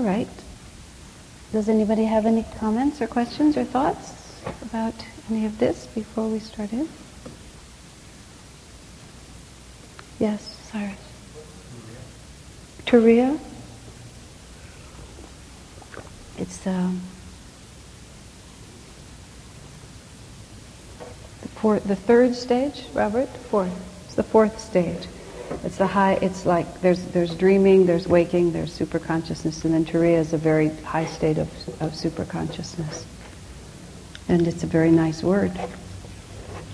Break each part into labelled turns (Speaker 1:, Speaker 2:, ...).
Speaker 1: All right. Does anybody have any comments or questions or thoughts about any of this before we start in? Yes, Cyrus. Turiya. It's um, the fourth, the third stage, Robert. Fourth. It's the fourth stage. It's the high. It's like there's there's dreaming, there's waking, there's super consciousness, and then Turiya is a very high state of of super consciousness. And it's a very nice word.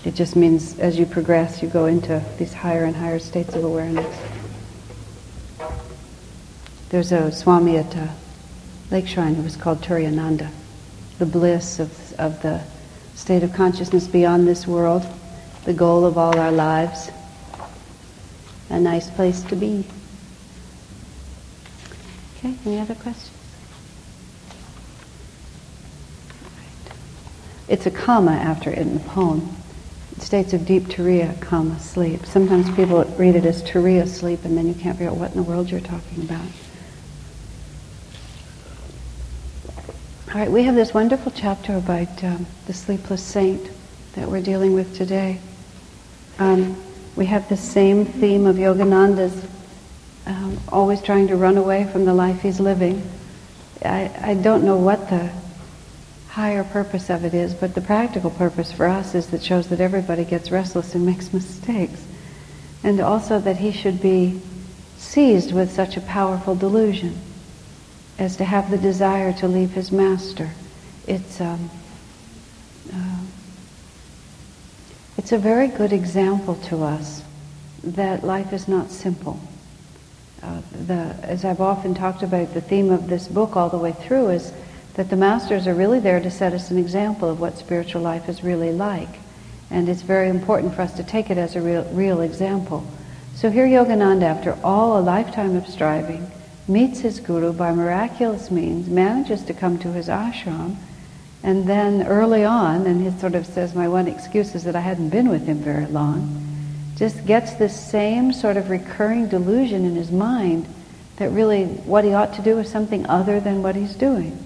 Speaker 1: It just means as you progress, you go into these higher and higher states of awareness. There's a Swami at uh, Lake Shrine who was called Turiyananda, the bliss of, of the state of consciousness beyond this world, the goal of all our lives, a nice place to be. Okay, any other questions? It's a comma after it in the poem. States of deep turiya, comma, sleep. Sometimes people read it as turiya sleep, and then you can't figure out what in the world you're talking about. All right, we have this wonderful chapter about um, the sleepless saint that we're dealing with today. Um, we have the same theme of Yogananda's um, always trying to run away from the life he's living. I, I don't know what the higher purpose of it is, but the practical purpose for us is that shows that everybody gets restless and makes mistakes. And also that he should be seized with such a powerful delusion as to have the desire to leave his master. It's, um, uh, it's a very good example to us that life is not simple. Uh, the, as I've often talked about, the theme of this book all the way through is that the masters are really there to set us an example of what spiritual life is really like. And it's very important for us to take it as a real, real example. So here Yogananda, after all a lifetime of striving, meets his guru by miraculous means, manages to come to his ashram, and then early on, and he sort of says, my one excuse is that I hadn't been with him very long, just gets this same sort of recurring delusion in his mind that really what he ought to do is something other than what he's doing.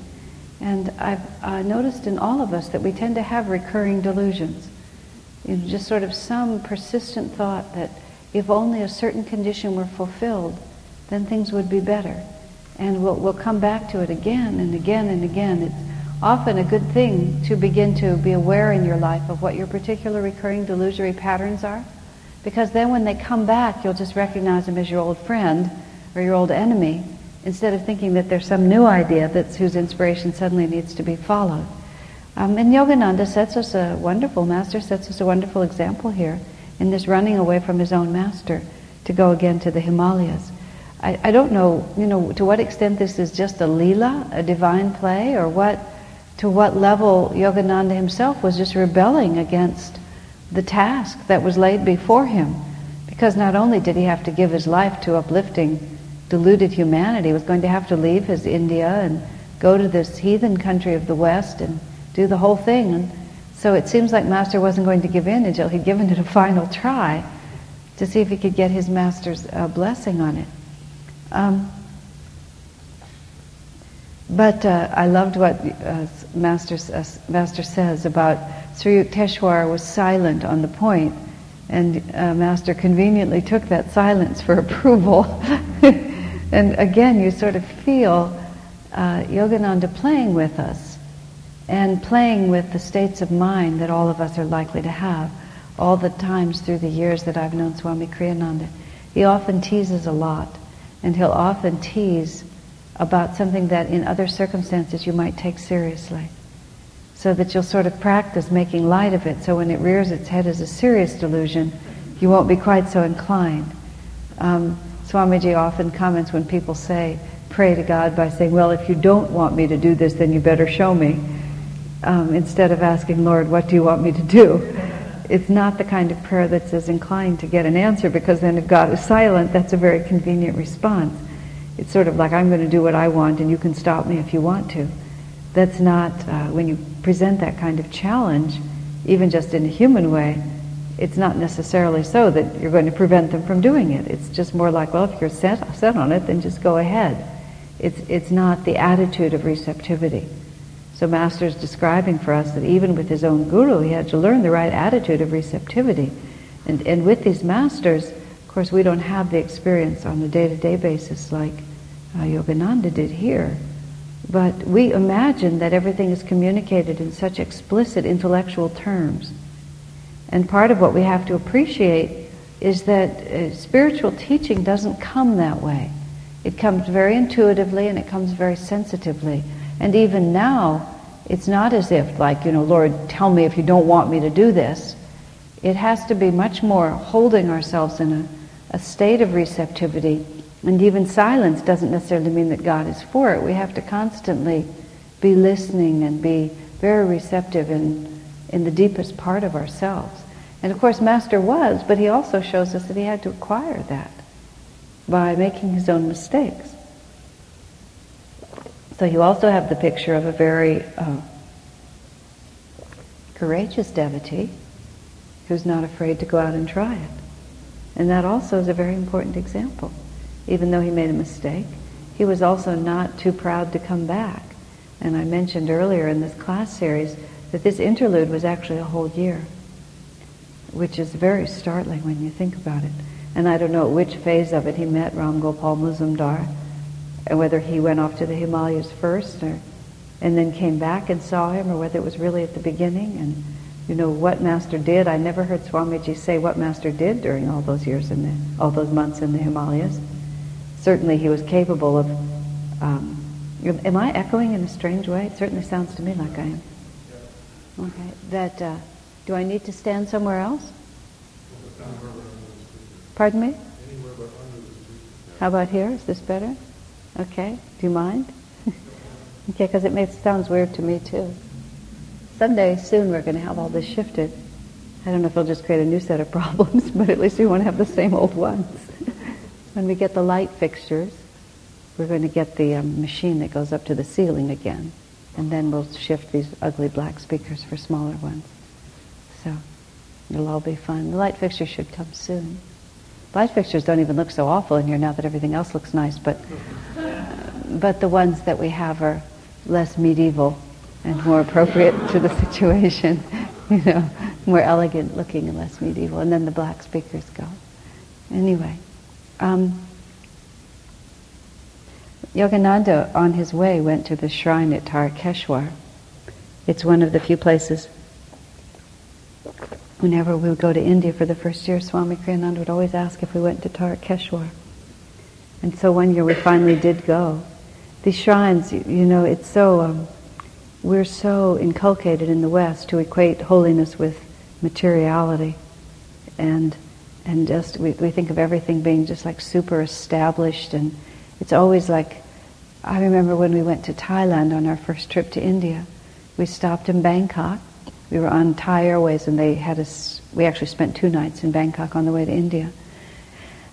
Speaker 1: And I've uh, noticed in all of us that we tend to have recurring delusions. You know, just sort of some persistent thought that if only a certain condition were fulfilled, then things would be better. And we'll, we'll come back to it again and again and again. It's often a good thing to begin to be aware in your life of what your particular recurring delusory patterns are. Because then when they come back, you'll just recognize them as your old friend or your old enemy instead of thinking that there's some new idea that's whose inspiration suddenly needs to be followed. Um, and Yogananda sets us a wonderful, Master sets us a wonderful example here in this running away from his own Master to go again to the Himalayas. I, I don't know, you know, to what extent this is just a lila, a divine play, or what, to what level Yogananda himself was just rebelling against the task that was laid before him. Because not only did he have to give his life to uplifting deluded humanity he was going to have to leave his India and go to this heathen country of the West and do the whole thing. And so it seems like Master wasn't going to give in until he'd given it a final try to see if he could get his Master's uh, blessing on it. Um, but uh, I loved what uh, Master, uh, Master says about Sri Yukteswar was silent on the point, and uh, Master conveniently took that silence for approval. And again, you sort of feel uh, Yogananda playing with us and playing with the states of mind that all of us are likely to have all the times through the years that I've known Swami Kriyananda. He often teases a lot, and he'll often tease about something that in other circumstances you might take seriously. So that you'll sort of practice making light of it, so when it rears its head as a serious delusion, you won't be quite so inclined. Um, Swamiji often comments when people say, pray to God by saying, well, if you don't want me to do this, then you better show me, um, instead of asking, Lord, what do you want me to do? It's not the kind of prayer that's as inclined to get an answer because then if God is silent, that's a very convenient response. It's sort of like, I'm going to do what I want and you can stop me if you want to. That's not, uh, when you present that kind of challenge, even just in a human way, it's not necessarily so that you're going to prevent them from doing it. It's just more like, well, if you're set, set on it, then just go ahead. It's, it's not the attitude of receptivity. So Master's describing for us that even with his own guru, he had to learn the right attitude of receptivity. And, and with these masters, of course, we don't have the experience on a day-to-day basis like uh, Yogananda did here. But we imagine that everything is communicated in such explicit intellectual terms. And part of what we have to appreciate is that uh, spiritual teaching doesn't come that way. It comes very intuitively and it comes very sensitively. And even now, it's not as if, like, you know, Lord, tell me if you don't want me to do this. It has to be much more holding ourselves in a, a state of receptivity. And even silence doesn't necessarily mean that God is for it. We have to constantly be listening and be very receptive in, in the deepest part of ourselves. And of course, Master was, but he also shows us that he had to acquire that by making his own mistakes. So you also have the picture of a very uh, courageous devotee who's not afraid to go out and try it. And that also is a very important example. Even though he made a mistake, he was also not too proud to come back. And I mentioned earlier in this class series that this interlude was actually a whole year, which is very startling when you think about it. And I don't know which phase of it he met Ram Gopal Muzumdar, and whether he went off to the Himalayas first or, and then came back and saw him, or whether it was really at the beginning. And you know what Master did. I never heard Swamiji say what Master did during all those years in the, all those months in the Himalayas. Certainly, he was capable of. Um, am I echoing in a strange way? It certainly sounds to me like I am. Okay. That. Uh, do I need to stand somewhere else? Pardon me. How about here? Is this better? Okay, do you mind? okay, because it makes, sounds weird to me too. Someday soon we're going to have all this shifted. I don't know if it'll just create a new set of problems, but at least we won't have the same old ones. when we get the light fixtures, we're going to get the um, machine that goes up to the ceiling again. And then we'll shift these ugly black speakers for smaller ones. So it'll all be fun. The light fixture should come soon. Light fixtures don't even look so awful in here now that everything else looks nice, but but the ones that we have are less medieval and more appropriate to the situation, you know, more elegant looking and less medieval. And then the black speakers go. Anyway, um, Yogananda on his way went to the shrine at Tarakeshwar. It's one of the few places whenever we would go to India for the first year, Swami Kriyananda would always ask if we went to Tarakeshwar. And so one year we finally did go. These shrines, you, you know, it's so, um, we're so inculcated in the West to equate holiness with materiality. And, and just, we, we think of everything being just like super established and it's always like, I remember when we went to Thailand on our first trip to India, we stopped in Bangkok we were on Thai Airways and they had us, we actually spent two nights in Bangkok on the way to India.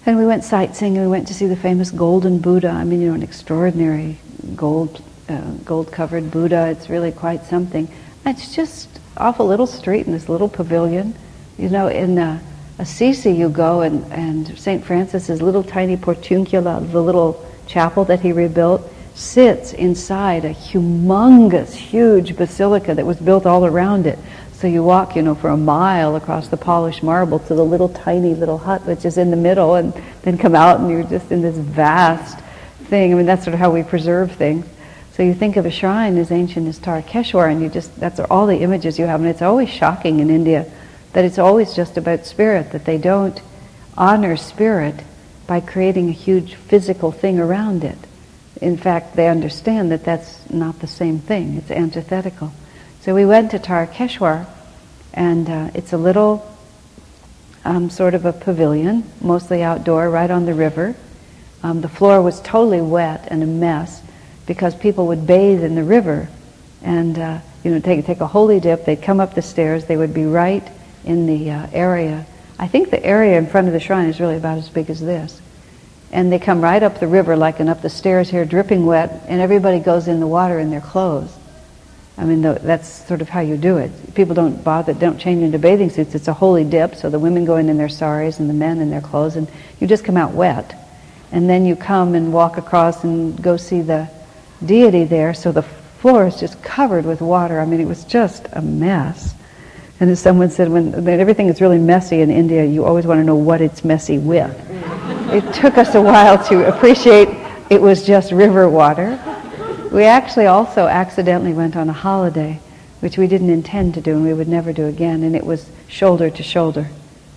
Speaker 1: And we went sightseeing and we went to see the famous golden Buddha. I mean, you know, an extraordinary gold, uh, gold covered Buddha. It's really quite something. It's just off a little street in this little pavilion. You know, in uh, Assisi you go and, and St. Francis's little tiny Portiuncula, the little chapel that he rebuilt, sits inside a humongous, huge basilica that was built all around it. So you walk, you know, for a mile across the polished marble to the little tiny little hut which is in the middle and then come out and you're just in this vast thing. I mean, that's sort of how we preserve things. So you think of a shrine as ancient as Tarakeshwar and you just, that's all the images you have. And it's always shocking in India that it's always just about spirit, that they don't honor spirit by creating a huge physical thing around it in fact, they understand that that's not the same thing. It's antithetical. So we went to Tarakeshwar, and uh, it's a little um, sort of a pavilion, mostly outdoor, right on the river. Um, the floor was totally wet and a mess because people would bathe in the river and uh, you know take take a holy dip. They'd come up the stairs. They would be right in the uh, area. I think the area in front of the shrine is really about as big as this and they come right up the river like and up the stairs here dripping wet and everybody goes in the water in their clothes i mean that's sort of how you do it people don't bother don't change into bathing suits it's a holy dip so the women go in in their saris and the men in their clothes and you just come out wet and then you come and walk across and go see the deity there. So the floor is just covered with water. I mean, it was just a mess. And as someone said, when, when everything is really messy in India, you always want to know what it's messy with. it took us a while to appreciate it was just river water. We actually also accidentally went on a holiday, which we didn't intend to do and we would never do again, and it was shoulder to shoulder.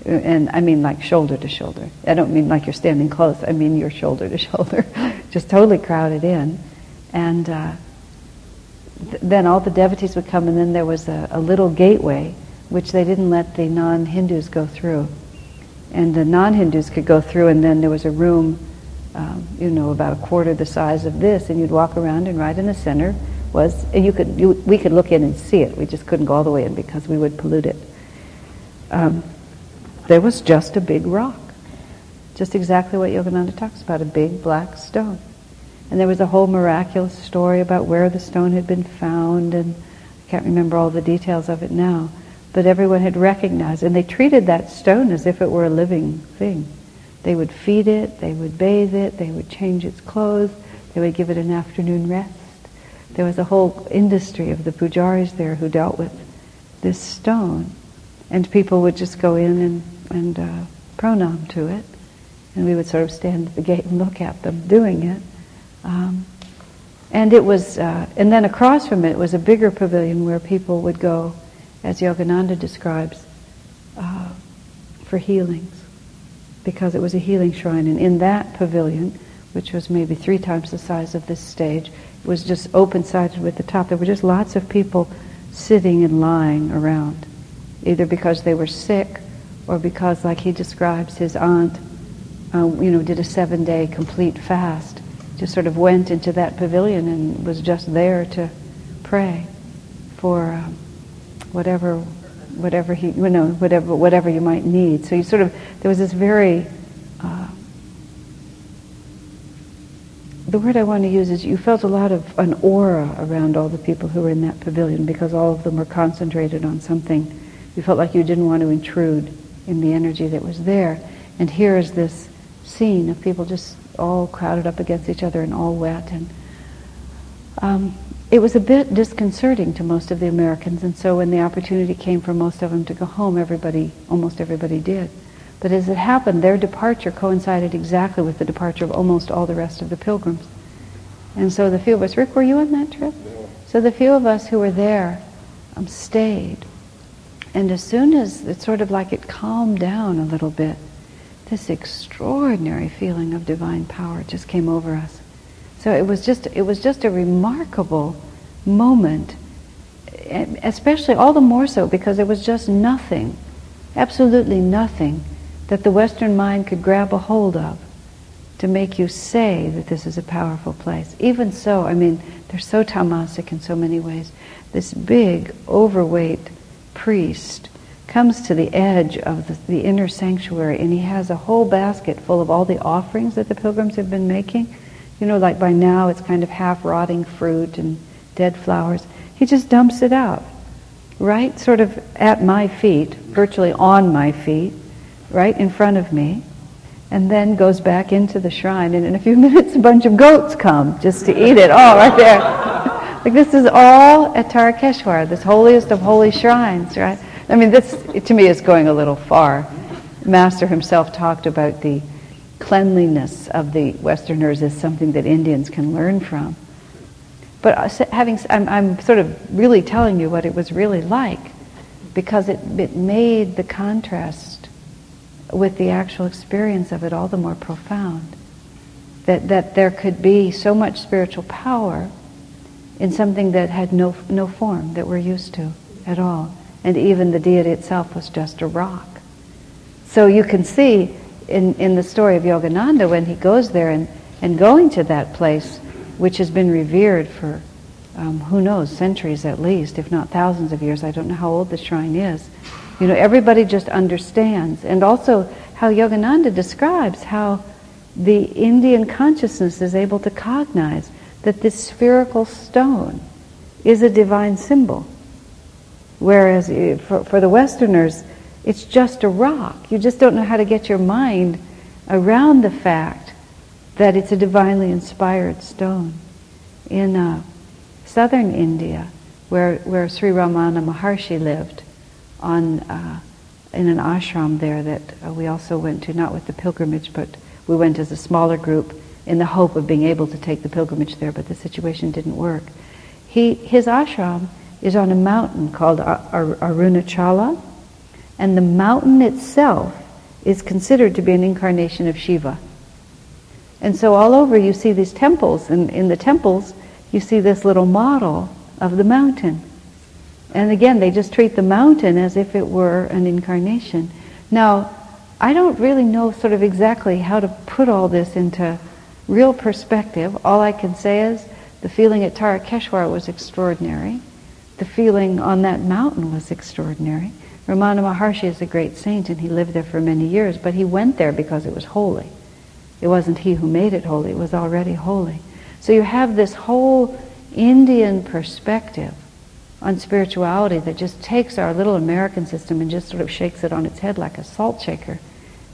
Speaker 1: And I mean like shoulder to shoulder. I don't mean like you're standing close, I mean you're shoulder to shoulder. just totally crowded in. And uh, th- then all the devotees would come, and then there was a, a little gateway which they didn't let the non-Hindus go through. And the non-Hindus could go through, and then there was a room, um, you know, about a quarter the size of this, and you'd walk around, and right in the center was, and you could, you, we could look in and see it. We just couldn't go all the way in because we would pollute it. Um, there was just a big rock, just exactly what Yogananda talks about, a big black stone. And there was a whole miraculous story about where the stone had been found, and I can't remember all the details of it now but everyone had recognized, and they treated that stone as if it were a living thing. They would feed it, they would bathe it, they would change its clothes, they would give it an afternoon rest. There was a whole industry of the pujaris there who dealt with this stone, and people would just go in and, and uh, to it, and we would sort of stand at the gate and look at them doing it. Um, and it was, uh, and then across from it was a bigger pavilion where people would go as Yogananda describes, uh, for healings, because it was a healing shrine. And in that pavilion, which was maybe three times the size of this stage, it was just open-sided with the top. There were just lots of people sitting and lying around, either because they were sick or because, like he describes, his aunt, uh, you know, did a seven-day complete fast. Just sort of went into that pavilion and was just there to pray for. Um, whatever, whatever he, you know, whatever, whatever you might need. So you sort of, there was this very, uh, the word I want to use is you felt a lot of an aura around all the people who were in that pavilion because all of them were concentrated on something. You felt like you didn't want to intrude in the energy that was there. And here is this scene of people just all crowded up against each other and all wet and um, it was a bit disconcerting to most of the Americans, and so when the opportunity came for most of them to go home, everybody, almost everybody did. But as it happened, their departure coincided exactly with the departure of almost all the rest of the pilgrims. And so the few of us, Rick, were you on that trip? No. So the few of us who were there um, stayed. And as soon as it sort of like it calmed down a little bit, this extraordinary feeling of divine power just came over us. So it was just it was just a remarkable moment, especially all the more so because it was just nothing, absolutely nothing that the Western mind could grab a hold of to make you say that this is a powerful place. Even so, I mean, they're so tamasic in so many ways. This big, overweight priest comes to the edge of the, the inner sanctuary and he has a whole basket full of all the offerings that the pilgrims have been making you know, like by now it's kind of half rotting fruit and dead flowers. He just dumps it out, right? Sort of at my feet, virtually on my feet, right in front of me, and then goes back into the shrine. And in a few minutes, a bunch of goats come just to eat it all right there. like this is all at Tarakeshwar, this holiest of holy shrines, right? I mean, this to me is going a little far. Master himself talked about the cleanliness of the Westerners is something that Indians can learn from. But uh, having, I'm, I'm sort of really telling you what it was really like because it, it made the contrast with the actual experience of it all the more profound. That, that there could be so much spiritual power in something that had no, no form that we're used to at all. And even the deity itself was just a rock. So you can see in, in the story of Yogananda when he goes there and, and going to that place, which has been revered for um, who knows, centuries at least, if not thousands of years. I don't know how old the shrine is. You know, everybody just understands. And also how Yogananda describes how the Indian consciousness is able to cognize that this spherical stone is a divine symbol. Whereas eh, for, for the Westerners, it's just a rock. You just don't know how to get your mind around the fact that it's a divinely inspired stone. In uh, southern India, where, where Sri Ramana Maharshi lived, on, uh, in an ashram there that uh, we also went to, not with the pilgrimage, but we went as a smaller group in the hope of being able to take the pilgrimage there, but the situation didn't work. He, his ashram is on a mountain called Ar- Ar- Arunachala, and the mountain itself is considered to be an incarnation of Shiva. And so all over you see these temples, and in the temples you see this little model of the mountain. And again, they just treat the mountain as if it were an incarnation. Now, I don't really know sort of exactly how to put all this into real perspective. All I can say is the feeling at Tarakeshwar was extraordinary. The feeling on that mountain was extraordinary. Ramana Maharshi is a great saint and he lived there for many years, but he went there because it was holy. It wasn't he who made it holy, it was already holy. So you have this whole Indian perspective on spirituality that just takes our little American system and just sort of shakes it on its head like a salt shaker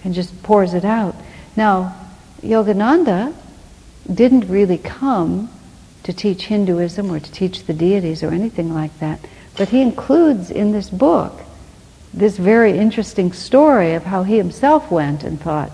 Speaker 1: and just pours it out. Now, Yogananda didn't really come to teach Hinduism or to teach the deities or anything like that, but he includes in this book this very interesting story of how he himself went and thought,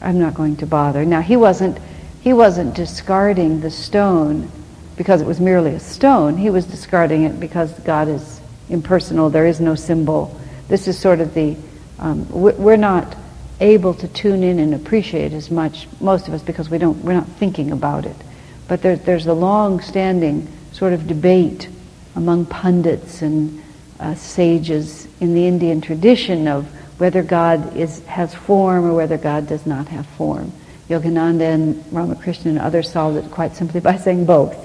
Speaker 1: I'm not going to bother. Now he wasn't he wasn't discarding the stone because it was merely a stone. He was discarding it because God is impersonal. There is no symbol. This is sort of the um, we're not able to tune in and appreciate as much most of us because we don't we're not thinking about it. But there, there's a long-standing sort of debate among pundits and uh, sages in the Indian tradition of whether God is, has form or whether God does not have form. Yogananda and Ramakrishna and others solved it quite simply by saying both.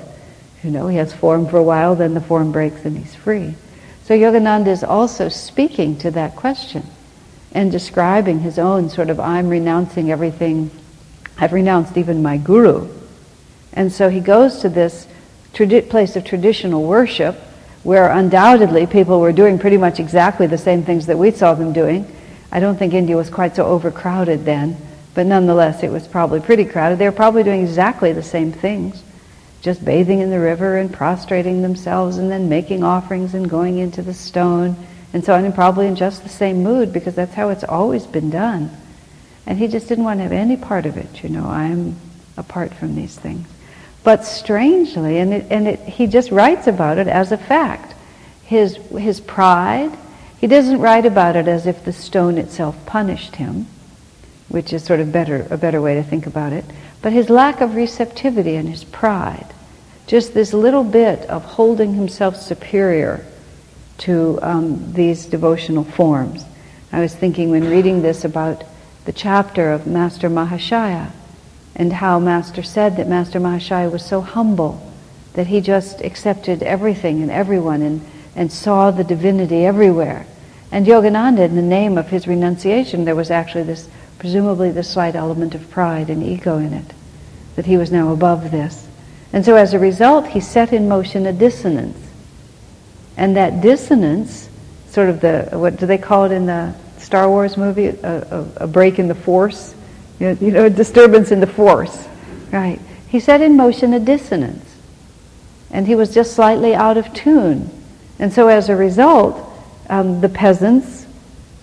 Speaker 1: You know, he has form for a while, then the form breaks and he's free. So Yogananda is also speaking to that question and describing his own sort of, I'm renouncing everything, I've renounced even my guru. And so he goes to this tradi- place of traditional worship where undoubtedly people were doing pretty much exactly the same things that we saw them doing. I don't think India was quite so overcrowded then, but nonetheless it was probably pretty crowded. They were probably doing exactly the same things, just bathing in the river and prostrating themselves and then making offerings and going into the stone and so on, and probably in just the same mood because that's how it's always been done. And he just didn't want to have any part of it, you know, I'm apart from these things. But strangely, and, it, and it, he just writes about it as a fact. His, his pride, he doesn't write about it as if the stone itself punished him, which is sort of better, a better way to think about it, but his lack of receptivity and his pride. Just this little bit of holding himself superior to um, these devotional forms. I was thinking when reading this about the chapter of Master Mahashaya and how Master said that Master Mahashaya was so humble that he just accepted everything and everyone and, and saw the divinity everywhere. And Yogananda, in the name of his renunciation, there was actually this, presumably this slight element of pride and ego in it, that he was now above this. And so as a result, he set in motion a dissonance. And that dissonance, sort of the, what do they call it in the Star Wars movie? A, a, a break in the force? You know, a disturbance in the force. Right. He set in motion a dissonance. And he was just slightly out of tune. And so as a result, um, the peasants,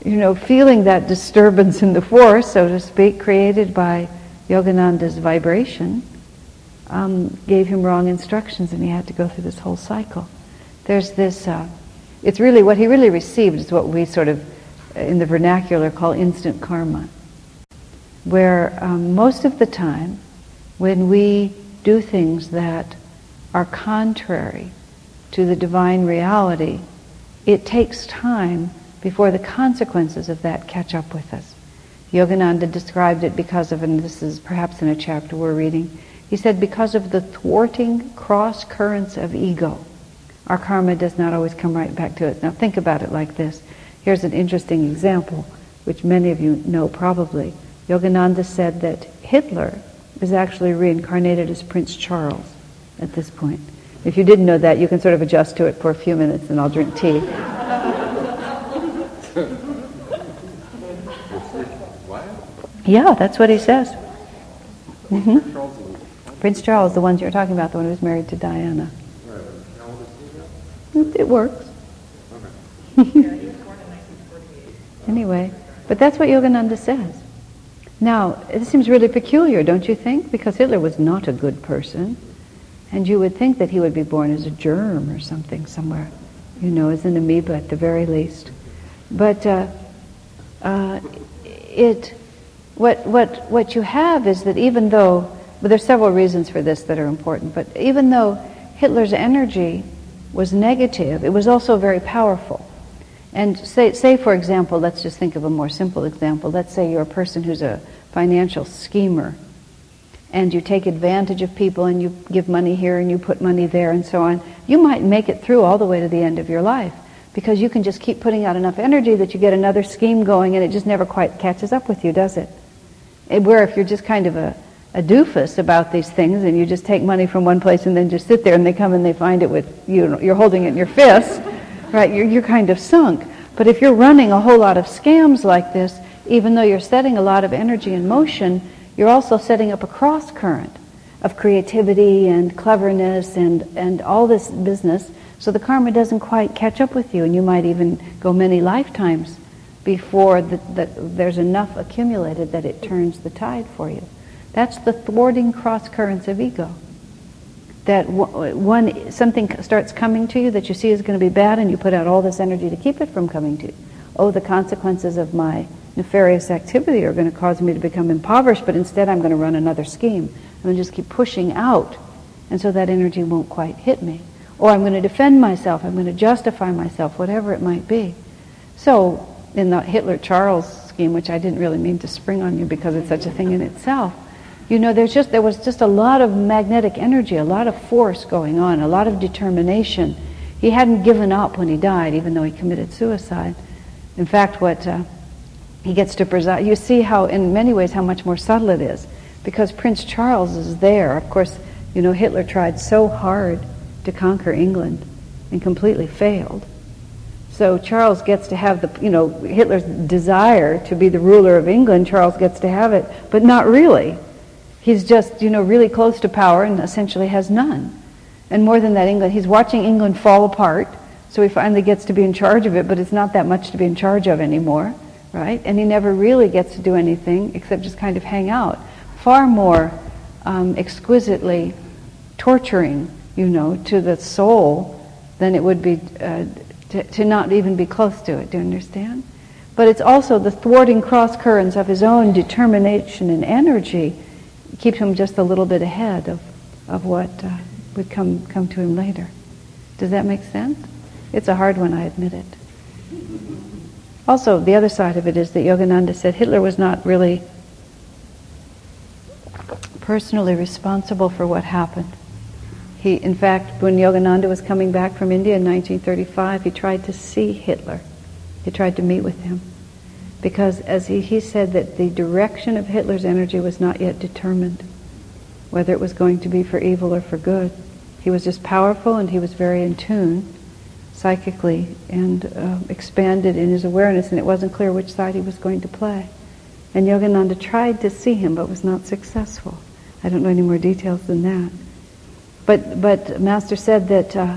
Speaker 1: you know, feeling that disturbance in the force, so to speak, created by Yogananda's vibration, um, gave him wrong instructions and he had to go through this whole cycle. There's this, uh, it's really, what he really received is what we sort of, in the vernacular, call instant karma where um, most of the time when we do things that are contrary to the divine reality, it takes time before the consequences of that catch up with us. Yogananda described it because of, and this is perhaps in a chapter we're reading, he said, because of the thwarting cross currents of ego, our karma does not always come right back to us. Now think about it like this. Here's an interesting example, which many of you know probably. Yogananda said that Hitler is actually reincarnated as Prince Charles at this point. If you didn't know that, you can sort of adjust to it for a few minutes and I'll drink tea. yeah, that's what he says. Mm-hmm. Prince Charles, the ones you're talking about, the one who was married to Diana. It works. Anyway, but that's what Yogananda says. Now, it seems really peculiar, don't you think? Because Hitler was not a good person. And you would think that he would be born as a germ or something somewhere, you know, as an amoeba at the very least. But uh, uh, it, what, what, what you have is that even though, but there's several reasons for this that are important, but even though Hitler's energy was negative, it was also very powerful. And say, say, for example, let's just think of a more simple example. Let's say you're a person who's a financial schemer and you take advantage of people and you give money here and you put money there and so on. You might make it through all the way to the end of your life because you can just keep putting out enough energy that you get another scheme going and it just never quite catches up with you, does it? Where if you're just kind of a, a doofus about these things and you just take money from one place and then just sit there and they come and they find it with you you're holding it in your fist right? You're, you're kind of sunk. But if you're running a whole lot of scams like this, even though you're setting a lot of energy in motion, you're also setting up a cross current of creativity and cleverness and, and all this business. So the karma doesn't quite catch up with you, and you might even go many lifetimes before the, the, there's enough accumulated that it turns the tide for you. That's the thwarting cross currents of ego that one something starts coming to you that you see is going to be bad and you put out all this energy to keep it from coming to you. Oh the consequences of my nefarious activity are going to cause me to become impoverished but instead i'm going to run another scheme. I'm going to just keep pushing out and so that energy won't quite hit me. Or i'm going to defend myself i'm going to justify myself whatever it might be. So in the hitler charles scheme which i didn't really mean to spring on you because it's such a thing in itself you know, there's just there was just a lot of magnetic energy, a lot of force going on, a lot of determination. He hadn't given up when he died, even though he committed suicide. In fact, what uh, he gets to preside, you see how, in many ways, how much more subtle it is, because Prince Charles is there. Of course, you know, Hitler tried so hard to conquer England and completely failed. So Charles gets to have the, you know, Hitler's desire to be the ruler of England, Charles gets to have it, but not really. He's just, you know, really close to power and essentially has none. And more than that, England, he's watching England fall apart. So he finally gets to be in charge of it, but it's not that much to be in charge of anymore, right? And he never really gets to do anything except just kind of hang out. Far more um, exquisitely torturing, you know, to the soul than it would be uh, to, to not even be close to it. Do you understand? But it's also the thwarting cross currents of his own determination and energy keep him just a little bit ahead of, of what uh, would come, come to him later. Does that make sense? It's a hard one, I admit it. Also, the other side of it is that Yogananda said Hitler was not really personally responsible for what happened. He, in fact, when Yogananda was coming back from India in 1935, he tried to see Hitler. He tried to meet with him because as he, he said that the direction of Hitler's energy was not yet determined, whether it was going to be for evil or for good. He was just powerful and he was very in tune psychically and uh, expanded in his awareness, and it wasn't clear which side he was going to play. And Yogananda tried to see him but was not successful. I don't know any more details than that. But, but Master said that uh,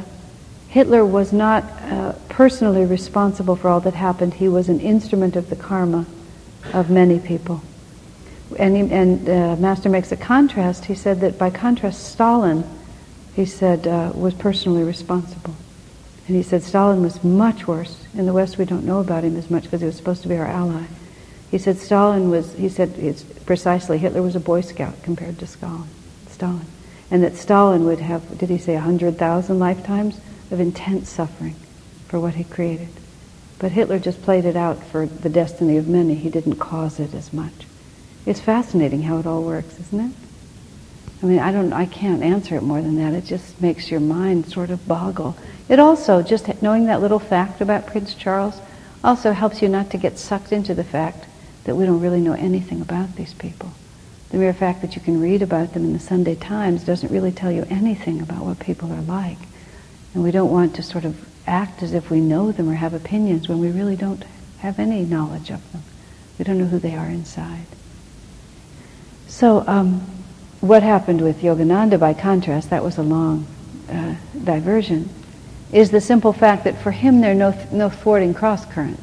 Speaker 1: Hitler was not uh, personally responsible for all that happened. He was an instrument of the karma of many people. And, he, and uh, Master makes a contrast. He said that by contrast, Stalin, he said, uh, was personally responsible. And he said Stalin was much worse. In the West, we don't know about him as much because he was supposed to be our ally. He said Stalin was, he said it's precisely, Hitler was a Boy Scout compared to Stalin. Stalin. And that Stalin would have, did he say 100,000 lifetimes? Of intense suffering for what he created. But Hitler just played it out for the destiny of many. He didn't cause it as much. It's fascinating how it all works, isn't it? I mean, I don't, I can't answer it more than that. It just makes your mind sort of boggle. It also, just knowing that little fact about Prince Charles, also helps you not to get sucked into the fact that we don't really know anything about these people. The mere fact that you can read about them in the Sunday Times doesn't really tell you anything about what people are like. And we don't want to sort of act as if we know them or have opinions when we really don't have any knowledge of them. We don't know who they are inside. So, um, what happened with Yogananda, by contrast, that was a long uh, diversion, is the simple fact that for him there are no, no thwarting cross currents.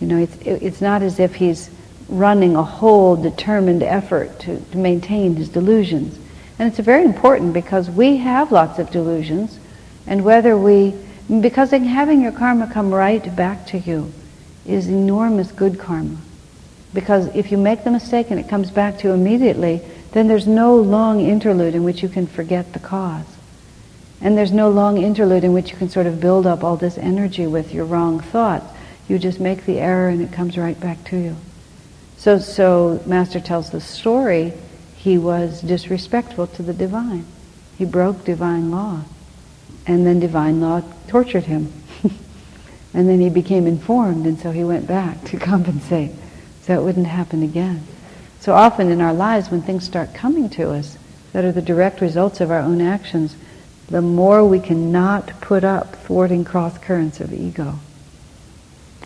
Speaker 1: You know, it's, it's not as if he's running a whole determined effort to, to maintain his delusions. And it's very important because we have lots of delusions, and whether we, because having your karma come right back to you is enormous good karma. Because if you make the mistake and it comes back to you immediately, then there's no long interlude in which you can forget the cause. And there's no long interlude in which you can sort of build up all this energy with your wrong thoughts. You just make the error and it comes right back to you. So, so Master tells the story, he was disrespectful to the divine. He broke divine law. And then divine law tortured him. and then he became informed and so he went back to compensate so it wouldn't happen again. So often in our lives, when things start coming to us that are the direct results of our own actions, the more we cannot put up thwarting cross currents of ego,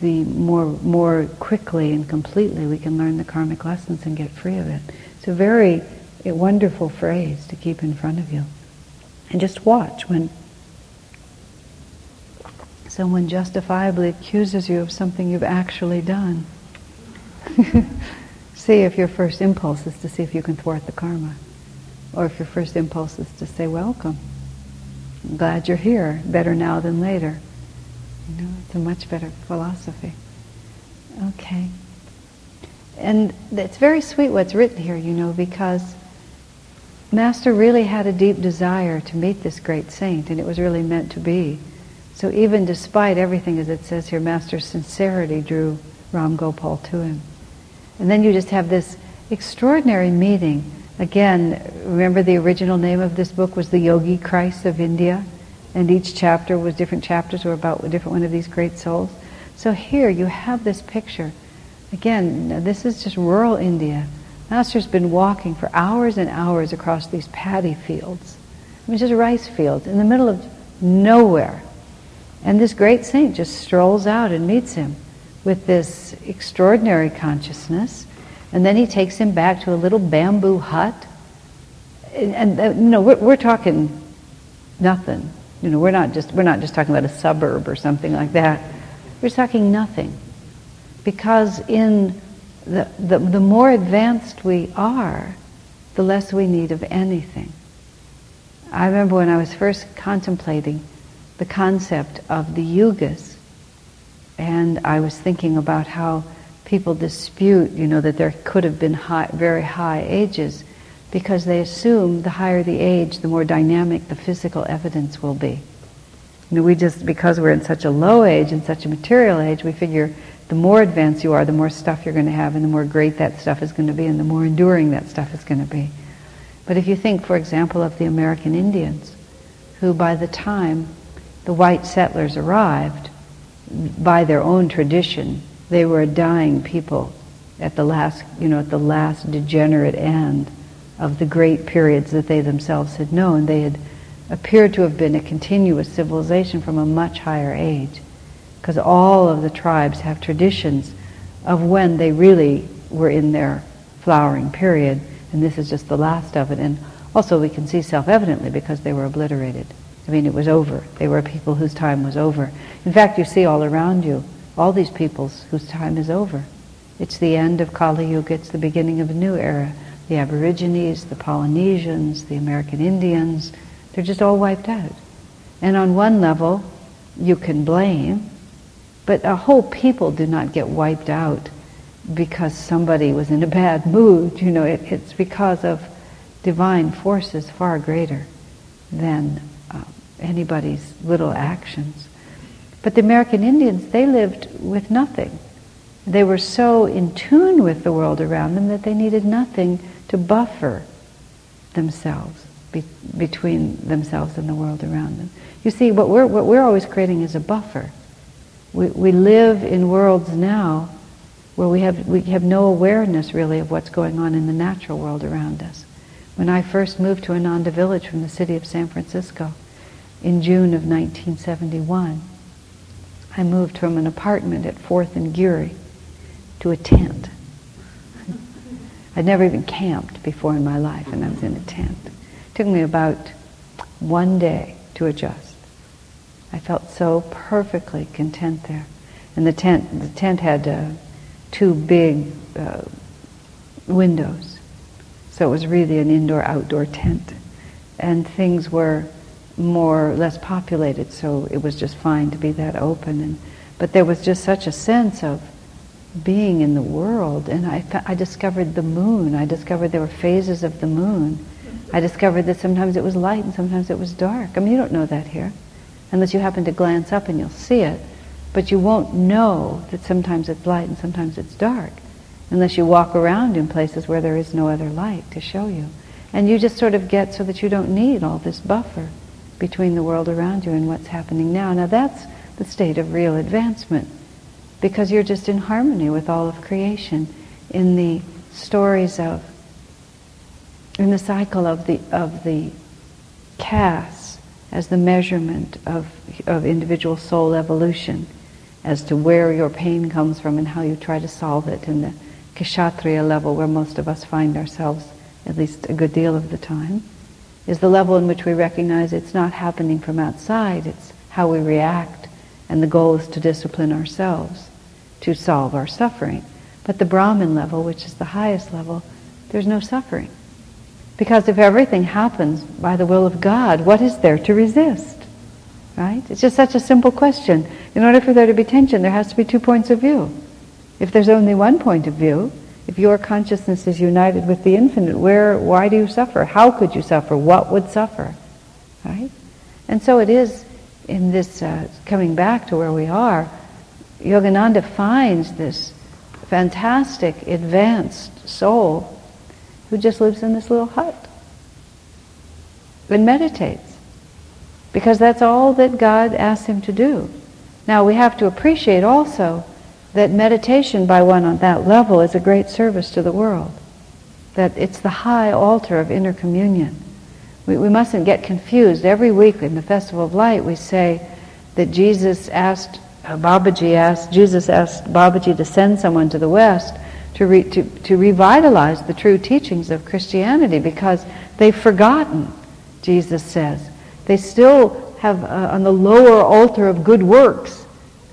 Speaker 1: the more, more quickly and completely we can learn the karmic lessons and get free of it. It's a very a wonderful phrase to keep in front of you. And just watch when someone justifiably accuses you of something you've actually done. see if your first impulse is to see if you can thwart the karma. Or if your first impulse is to say, welcome. I'm glad you're here. Better now than later. You know, it's a much better philosophy. Okay. And it's very sweet what's written here, you know, because Master really had a deep desire to meet this great saint, and it was really meant to be. So even despite everything, as it says here, Master's sincerity drew Ram Gopal to him. And then you just have this extraordinary meeting. Again, remember the original name of this book was The Yogi Christ of India? And each chapter was different chapters were about a different one of these great souls. So here you have this picture. Again, this is just rural India. Master's been walking for hours and hours across these paddy fields. I mean, just rice fields in the middle of nowhere. And this great saint just strolls out and meets him with this extraordinary consciousness, and then he takes him back to a little bamboo hut. And, and uh, you know, we're, we're talking nothing. You know, we're not just we're not just talking about a suburb or something like that. We're talking nothing, because in the, the, the more advanced we are, the less we need of anything. I remember when I was first contemplating the concept of the yugas, and I was thinking about how people dispute, you know, that there could have been high, very high ages because they assume the higher the age, the more dynamic the physical evidence will be. You know, we just, because we're in such a low age and such a material age, we figure the more advanced you are, the more stuff you're going to have, and the more great that stuff is going to be, and the more enduring that stuff is going to be. But if you think, for example, of the American Indians, who by the time the white settlers arrived, by their own tradition, they were a dying people at the last, you know, at the last degenerate end of the great periods that they themselves had known. They had appeared to have been a continuous civilization from a much higher age, because all of the tribes have traditions of when they really were in their flowering period, and this is just the last of it. And also, we can see self-evidently because they were obliterated. I mean, it was over. They were people whose time was over. In fact, you see all around you all these peoples whose time is over. It's the end of Kali Yuga, it's the beginning of a new era. The Aborigines, the Polynesians, the American Indians, they're just all wiped out. And on one level, you can blame, but a whole people do not get wiped out because somebody was in a bad mood. You know, it, it's because of divine forces far greater than anybody's little actions. But the American Indians, they lived with nothing. They were so in tune with the world around them that they needed nothing to buffer themselves be, between themselves and the world around them. You see, what we're, what we're always creating is a buffer. We, we live in worlds now where we have, we have no awareness really of what's going on in the natural world around us. When I first moved to Ananda Village from the city of San Francisco, in June of 1971. I moved from an apartment at 4th and Geary to a tent. I'd never even camped before in my life, and I was in a tent. It took me about one day to adjust. I felt so perfectly content there. And the tent, the tent had uh, two big uh, windows. So it was really an indoor-outdoor tent. And things were more or less populated, so it was just fine to be that open. And, but there was just such a sense of being in the world. And I, I discovered the moon. I discovered there were phases of the moon. I discovered that sometimes it was light and sometimes it was dark. I mean, you don't know that here, unless you happen to glance up and you'll see it. But you won't know that sometimes it's light and sometimes it's dark, unless you walk around in places where there is no other light to show you. And you just sort of get so that you don't need all this buffer between the world around you and what's happening now. Now that's the state of real advancement because you're just in harmony with all of creation in the stories of in the cycle of the of the castes as the measurement of of individual soul evolution as to where your pain comes from and how you try to solve it in the kshatriya level where most of us find ourselves at least a good deal of the time is the level in which we recognize it's not happening from outside it's how we react and the goal is to discipline ourselves to solve our suffering. But the Brahman level, which is the highest level, there's no suffering. Because if everything happens by the will of God, what is there to resist? Right? It's just such a simple question. In order for there to be tension, there has to be two points of view. If there's only one point of view, if your consciousness is united with the infinite, where, why do you suffer? How could you suffer? What would suffer? Right? And so it is in this, uh, coming back to where we are, Yogananda finds this fantastic, advanced soul who just lives in this little hut and meditates. Because that's all that God asks him to do. Now we have to appreciate also that meditation by one on that level is a great service to the world. That it's the high altar of inner communion. We, we mustn't get confused. Every week in the Festival of Light we say that Jesus asked uh, Babaji asked, Jesus asked Babaji to send someone to the West to, re, to, to revitalize the true teachings of Christianity because they've forgotten, Jesus says. They still have uh, on the lower altar of good works,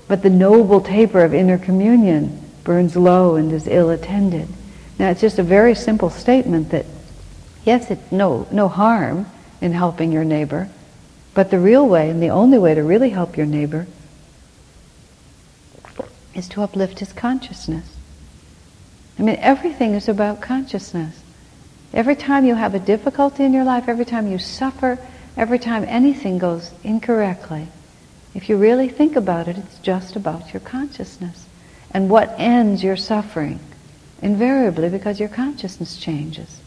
Speaker 1: but the noble taper of inner communion burns low and is ill attended. Now it's just a very simple statement that yes, it's no, no harm in helping your neighbor, but the real way and the only way to really help your neighbor is to uplift his consciousness. I mean, everything is about consciousness. Every time you have a difficulty in your life, every time you suffer, every time anything goes incorrectly, if you really think about it, it's just about your consciousness. And what ends your suffering? Invariably because your consciousness changes.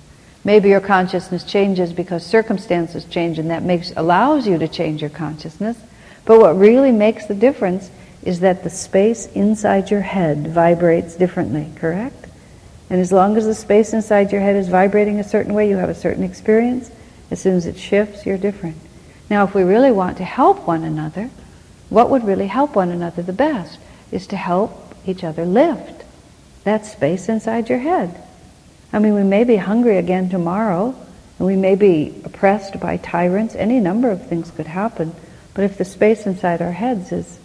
Speaker 1: Maybe your consciousness changes because circumstances change and that makes allows you to change your consciousness. But what really makes the difference is that the space inside your head vibrates differently, correct? And as long as the space inside your head is vibrating a certain way, you have a certain experience. As soon as it shifts, you're different. Now, if we really want to help one another, what would really help one another the best is to help each other lift that space inside your head. I mean, we may be hungry again tomorrow, and we may be oppressed by tyrants. Any number of things could happen. But if the space inside our heads is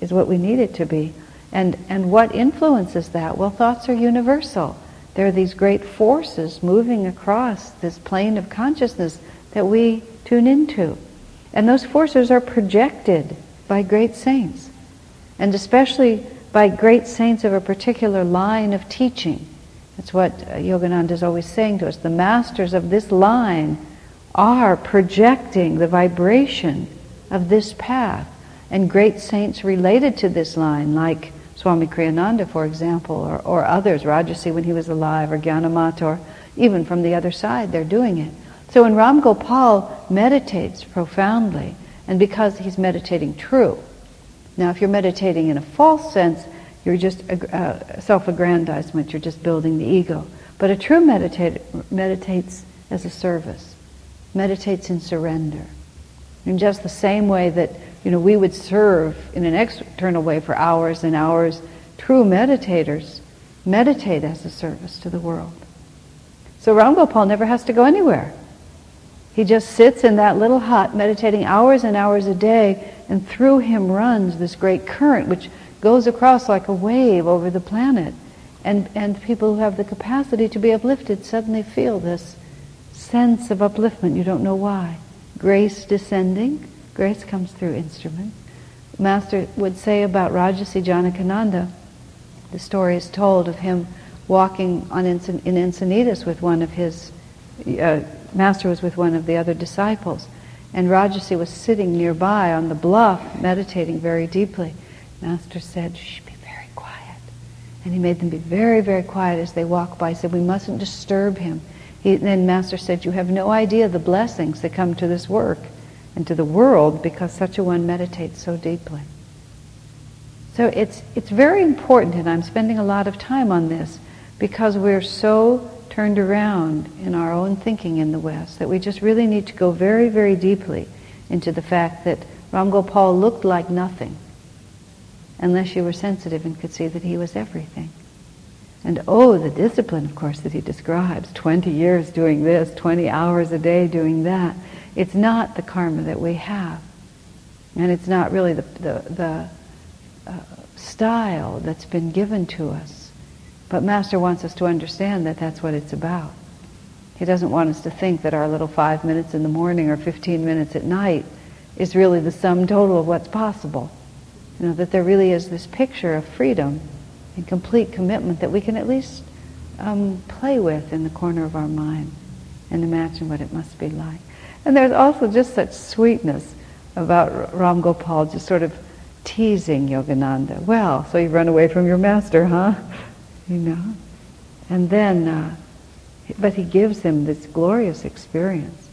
Speaker 1: is what we need it to be. And, and what influences that? Well, thoughts are universal. There are these great forces moving across this plane of consciousness that we tune into. And those forces are projected by great saints, and especially by great saints of a particular line of teaching. That's what uh, Yogananda is always saying to us. The masters of this line are projecting the vibration of this path and great saints related to this line, like Swami Kriyananda, for example, or, or others, Rajarsi when he was alive, or Gyanamata, or even from the other side, they're doing it. So when Ram Gopal meditates profoundly, and because he's meditating true, now if you're meditating in a false sense, you're just uh, self-aggrandizement, you're just building the ego. But a true meditator meditates as a service, meditates in surrender. In just the same way that you know, we would serve in an external way for hours and hours. True meditators meditate as a service to the world. So Ram Gopal never has to go anywhere. He just sits in that little hut meditating hours and hours a day, and through him runs this great current which goes across like a wave over the planet. And, and people who have the capacity to be uplifted suddenly feel this sense of upliftment. You don't know why. Grace descending, grace comes through instrument. Master would say about Rajarsi Janakananda, the story is told of him walking on in Encinitas with one of his, uh, Master was with one of the other disciples, and Rajarsi was sitting nearby on the bluff, meditating very deeply. Master said, Shh, be very quiet. And he made them be very, very quiet as they walked by. He said, We mustn't disturb him. He, then Master said, You have no idea the blessings that come to this work and to the world because such a one meditates so deeply. So it's, it's very important, and I'm spending a lot of time on this because we're so turned around in our own thinking in the West that we just really need to go very, very deeply into the fact that Ram Gopal looked like nothing unless you were sensitive and could see that he was everything. And oh, the discipline, of course, that he describes 20 years doing this, 20 hours a day doing that. It's not the karma that we have. And it's not really the, the, the uh, style that's been given to us but Master wants us to understand that that's what it's about. He doesn't want us to think that our little five minutes in the morning or 15 minutes at night is really the sum total of what's possible. You know, that there really is this picture of freedom and complete commitment that we can at least um, play with in the corner of our mind and imagine what it must be like. And there's also just such sweetness about Ram Gopal just sort of teasing Yogananda. Well, so you run away from your master, huh? You know. And then, uh, but he gives him this glorious experience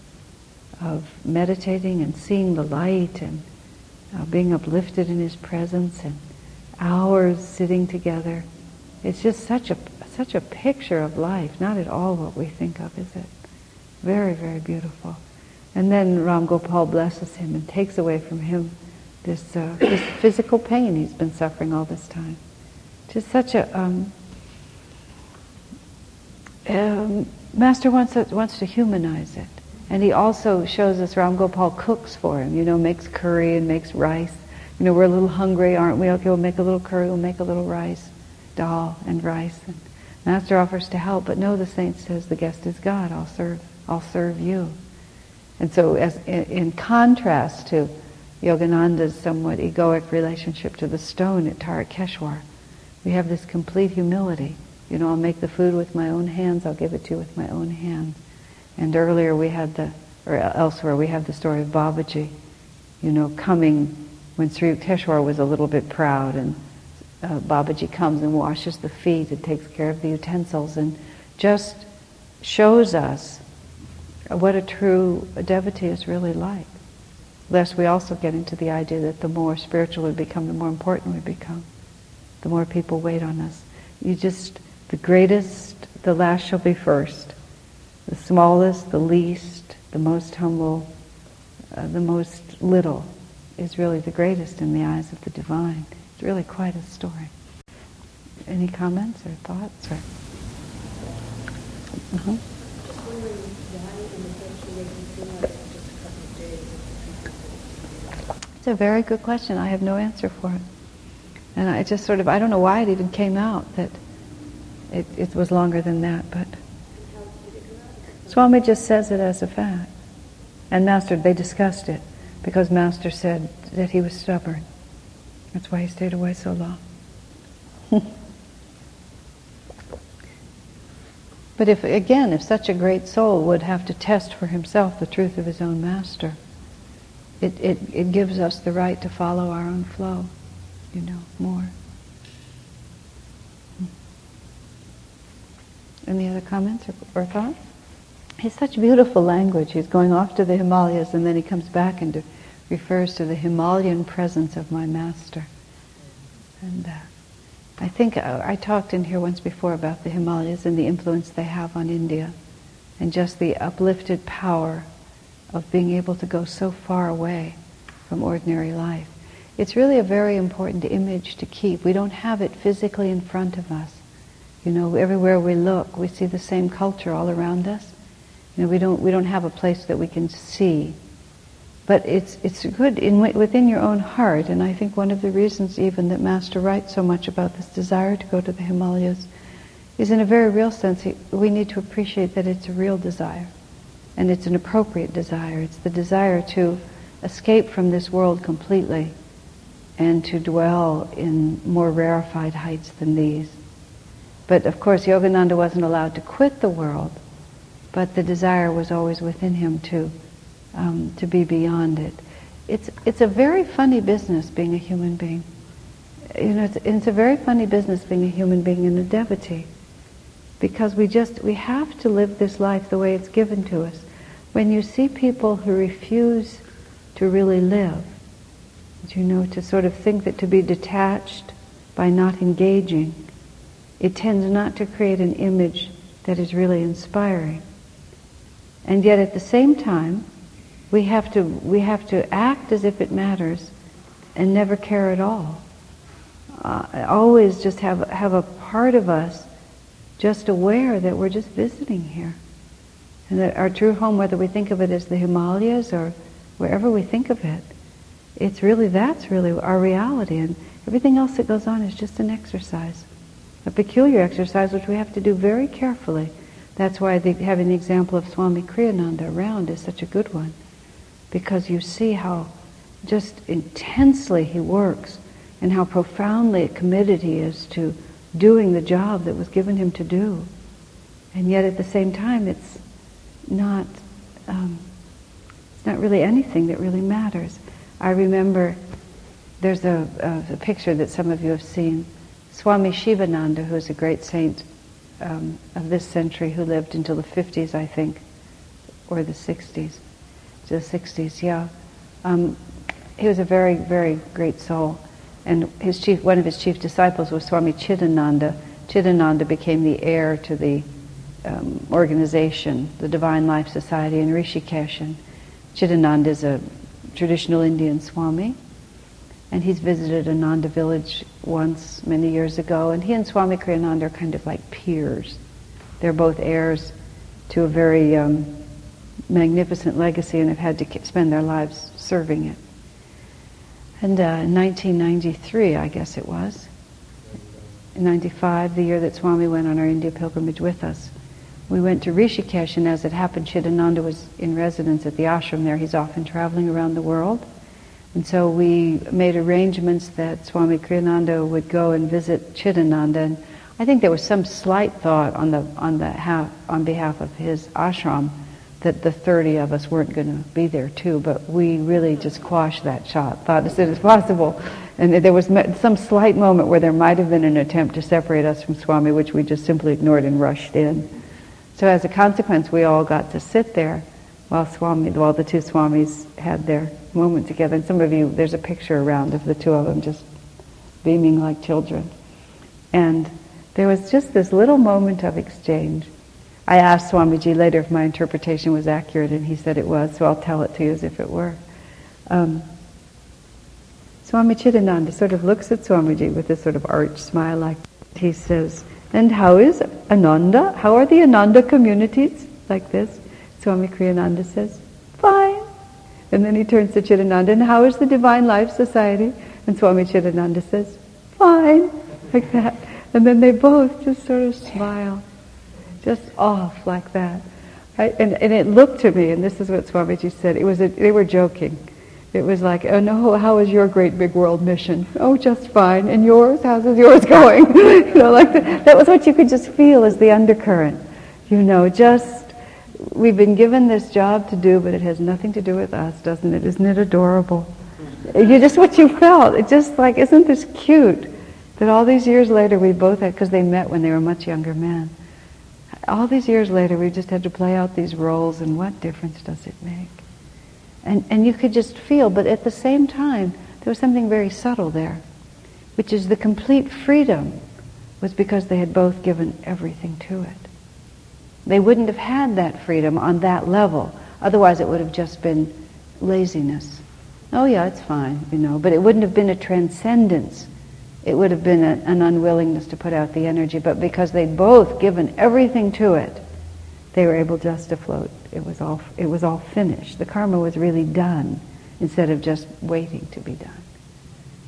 Speaker 1: of meditating and seeing the light and uh, being uplifted in his presence and hours sitting together. It's just such a such a picture of life, not at all what we think of, is it? Very, very beautiful. And then Ram Gopal blesses him and takes away from him this, uh, this physical pain he's been suffering all this time. Just such a um, um, Master wants to, wants to humanize it. And he also shows us Ram Gopal cooks for him, you know, makes curry and makes rice. You know, we're a little hungry, aren't we? Okay, we'll make a little curry, we'll make a little rice, dal and rice. And Master offers to help, but no, the saint says, the guest is God, I'll serve, I'll serve you. And so as in, in contrast to Yogananda's somewhat egoic relationship to the stone at Tarakeshwar, we have this complete humility you know, I'll make the food with my own hands, I'll give it to you with my own hands. And earlier we had the, or elsewhere we have the story of Babaji, you know, coming when Sri Yukteswar was a little bit proud and uh, Babaji comes and washes the feet and takes care of the utensils and just shows us what a true devotee is really like. Lest we also get into the idea that the more spiritual we become, the more important we become. The more people wait on us. You just the greatest, the last shall be first. The smallest, the least, the most humble, uh, the most little is really the greatest in the eyes of the divine. It's really quite a story. Any comments or thoughts? Or? Uh-huh. It's a very good question. I have no answer for it. And I just sort of, I don't know why it even came out that it, it was longer than that, but Swami just says it as a fact. And Master, they discussed it because Master said that he was stubborn. That's why he stayed away so long. but if, again, if such a great soul would have to test for himself the truth of his own Master, it, it, it gives us the right to follow our own flow, you know, more. Any other comments or, or thoughts? It's such beautiful language. He's going off to the Himalayas and then he comes back and refers to the Himalayan presence of my master. And uh, I think uh, I talked in here once before about the Himalayas and the influence they have on India and just the uplifted power of being able to go so far away from ordinary life. It's really a very important image to keep. We don't have it physically in front of us. You know, everywhere we look, we see the same culture all around us. You know, we don't, we don't have a place that we can see. But it's, it's good in, within your own heart, and I think one of the reasons even that Master writes so much about this desire to go to the Himalayas is in a very real sense, we need to appreciate that it's a real desire. And it's an appropriate desire. It's the desire to escape from this world completely and to dwell in more rarefied heights than these. But of course, Yogananda wasn't allowed to quit the world, but the desire was always within him to, um, to be beyond it. It's, it's a very funny business being a human being. You know, it's, it's a very funny business being a human being and a devotee because we just we have to live this life the way it's given to us when you see people who refuse to really live you know to sort of think that to be detached by not engaging it tends not to create an image that is really inspiring and yet at the same time we have to we have to act as if it matters and never care at all uh, always just have have a part of us just aware that we're just visiting here. And that our true home, whether we think of it as the Himalayas or wherever we think of it, it's really, that's really our reality. And everything else that goes on is just an exercise, a peculiar exercise which we have to do very carefully. That's why the, having the example of Swami Kriyananda around is such a good one. Because you see how just intensely he works and how profoundly committed he is to doing the job that was given him to do. And yet at the same time, it's not, um, it's not really anything that really matters. I remember there's a, a, a, picture that some of you have seen. Swami Shivananda, who's a great saint um, of this century who lived until the 50s, I think, or the 60s, to the 60s, yeah. Um, he was a very, very great soul. And his chief, one of his chief disciples was Swami Chidananda. Chidananda became the heir to the um, organization, the Divine Life Society in Rishikesh. And Chidananda is a traditional Indian Swami. And he's visited Ananda village once many years ago. And he and Swami Kriyananda are kind of like peers. They're both heirs to a very um, magnificent legacy and have had to spend their lives serving it. And uh, in 1993, I guess it was, in 95, the year that Swami went on our India pilgrimage with us, we went to Rishikesh, and as it happened, Chidananda was in residence at the ashram there. He's often traveling around the world. And so we made arrangements that Swami Kriyananda would go and visit Chidananda. And I think there was some slight thought on, the, on, the half, on behalf of his ashram that the 30 of us weren't going to be there too, but we really just quashed that shot, thought as soon as possible. And there was some slight moment where there might have been an attempt to separate us from Swami, which we just simply ignored and rushed in. So as a consequence, we all got to sit there while Swami, while the two Swamis had their moment together. And some of you, there's a picture around of the two of them just beaming like children. And there was just this little moment of exchange I asked Swamiji later if my interpretation was accurate, and he said it was, so I'll tell it to you as if it were. Um, Swami Chidananda sort of looks at Swamiji with this sort of arch smile like he says, and how is Ananda? How are the Ananda communities? Like this. Swami Kriyananda says, fine. And then he turns to Chidananda, and how is the Divine Life Society? And Swami Chidananda says, fine. Like that. And then they both just sort of smile just off like that. I, and, and it looked to me, and this is what Swamiji said, it was a, they were joking. It was like, oh no, how is your great big world mission? Oh, just fine. And yours? How's yours going? you know, like the, that was what you could just feel as the undercurrent. You know, just, we've been given this job to do, but it has nothing to do with us, doesn't it? Isn't it adorable? You just what you felt. It's just like, isn't this cute? That all these years later we both had, because they met when they were much younger men all these years later, we just had to play out these roles, and what difference does it make? And, and you could just feel, but at the same time, there was something very subtle there, which is the complete freedom was because they had both given everything to it. They wouldn't have had that freedom on that level. Otherwise, it would have just been laziness. Oh, yeah, it's fine, you know, but it wouldn't have been a transcendence it would have been a, an unwillingness to put out the energy. But because they'd both given everything to it, they were able just to float. It was all, it was all finished. The karma was really done instead of just waiting to be done.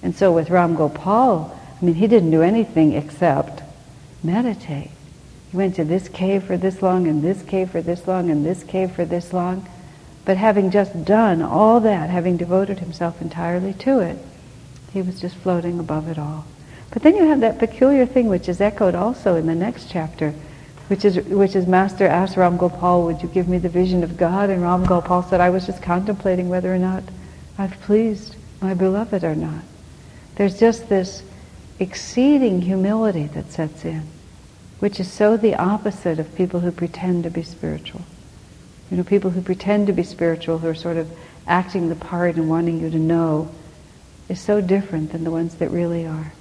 Speaker 1: And so with Ram Gopal, I mean, he didn't do anything except meditate. He went to this cave for this long, and this cave for this long, and this cave for this long. But having just done all that, having devoted himself entirely to it, he was just floating above it all. But then you have that peculiar thing which is echoed also in the next chapter, which is, which is Master asked Ram Gopal, would you give me the vision of God? And Ram Gopal said, I was just contemplating whether or not I've pleased my beloved or not. There's just this exceeding humility that sets in, which is so the opposite of people who pretend to be spiritual. You know, people who pretend to be spiritual, who are sort of acting the part and wanting you to know, is so different than the ones that really are.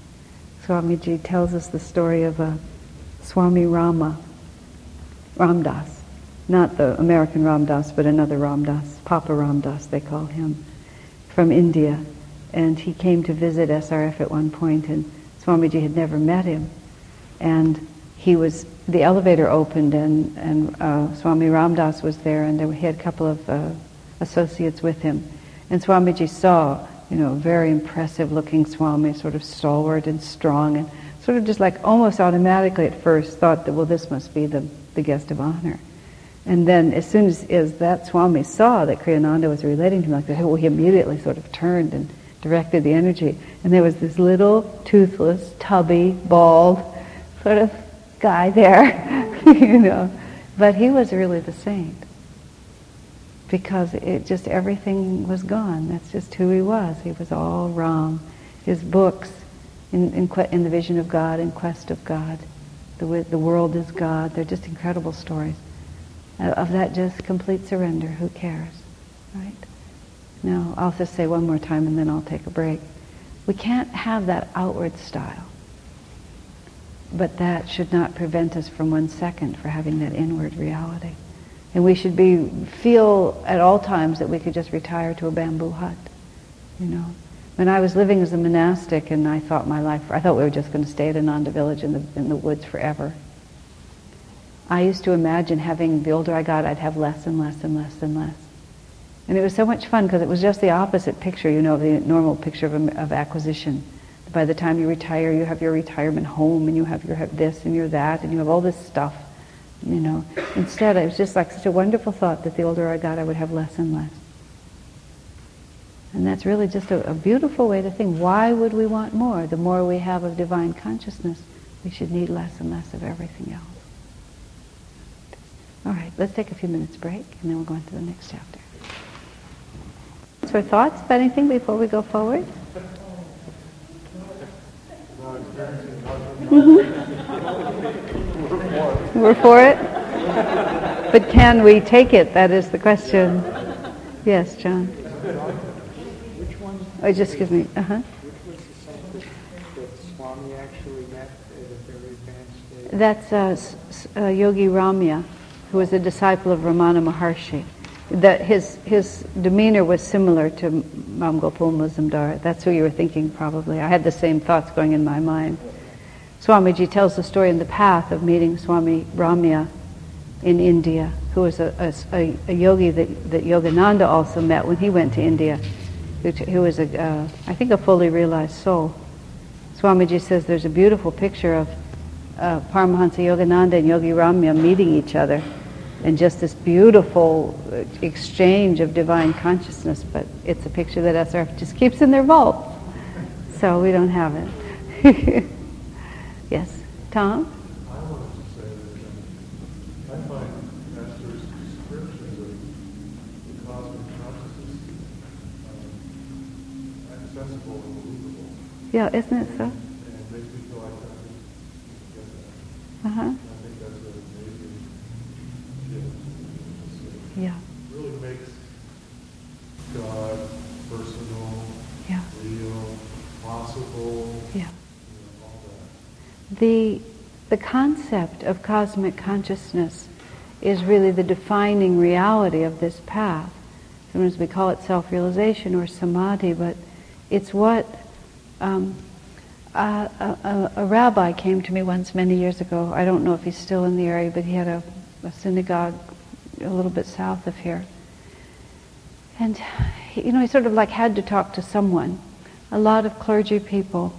Speaker 1: Swamiji tells us the story of a uh, Swami Rama, Ramdas, not the American Ramdas, but another Ramdas, Papa Ramdas they call him, from India. And he came to visit SRF at one point, and Swamiji had never met him. And he was, the elevator opened, and, and uh, Swami Ramdas was there, and there, he had a couple of uh, associates with him. And Swamiji saw, you know, very impressive looking Swami, sort of stalwart and strong, and sort of just like almost automatically at first thought that, well, this must be the, the guest of honor. And then as soon as, as that Swami saw that Kriyananda was relating to him like that, well, he immediately sort of turned and directed the energy. And there was this little, toothless, tubby, bald, sort of guy there, you know. But he was really the saint. Because it just, everything was gone. That's just who he was. He was all Ram. His books, in, in, in the vision of God, in quest of God, the, the world is God, they're just incredible stories. Uh, of that just complete surrender, who cares, right? Now, I'll just say one more time and then I'll take a break. We can't have that outward style. But that should not prevent us from one second for having that inward reality. And we should be feel at all times that we could just retire to a bamboo hut. You know. When I was living as a monastic and I thought my life I thought we were just going to stay at Ananda village in the in the woods forever. I used to imagine having the older I got I'd have less and less and less and less. And it was so much fun because it was just the opposite picture, you know, the normal picture of, of acquisition. By the time you retire, you have your retirement home and you have your have this and your that and you have all this stuff, you know. Instead, it was just like such a wonderful thought that the older I got, I would have less and less. And that's really just a, a beautiful way to think. Why would we want more? The more we have of divine consciousness, we should need less and less of everything else. All right, let's take a few minutes break and then we'll go on to the next chapter. For thoughts about anything before we go forward? Mm-hmm. We're for it? But can we take it? That is the question. Yes, John. Which one? Oh, just excuse me. Uh huh. That's uh, uh, Yogi Ramaiah, who was a disciple of Ramana Maharshi that his his demeanor was similar to Ram Gopal Muzumdar. That's who you were thinking, probably. I had the same thoughts going in my mind. Swamiji tells the story in the path of meeting Swami Ramaiah in India, who was a, a, a yogi that, that Yogananda also met when he went to India, who, who was, a, uh, I think, a fully realized soul. Swamiji says there's a beautiful picture of uh, Paramahansa Yogananda and Yogi Ramaiah meeting each other and just this beautiful exchange of divine consciousness, but it's a picture that SRF just keeps in their vault. So we don't have it. yes, Tom?
Speaker 2: I wanted to say that um, I find descriptions of the cosmic consciousness um, accessible and believable.
Speaker 1: Yeah, isn't it so?
Speaker 2: And it makes me feel like I can get
Speaker 1: that. Uh-huh. Yeah.
Speaker 2: Really makes God personal,
Speaker 1: yeah.
Speaker 2: real, possible.
Speaker 1: Yeah.
Speaker 2: You know,
Speaker 1: the the concept of cosmic consciousness is really the defining reality of this path. Sometimes we call it self-realization or samadhi, but it's what um, a, a, a, rabbi came to me once many years ago. I don't know if he's still in the area, but he had a, a synagogue a little bit south of here. And, you know, he sort of like had to talk to someone. A lot of clergy people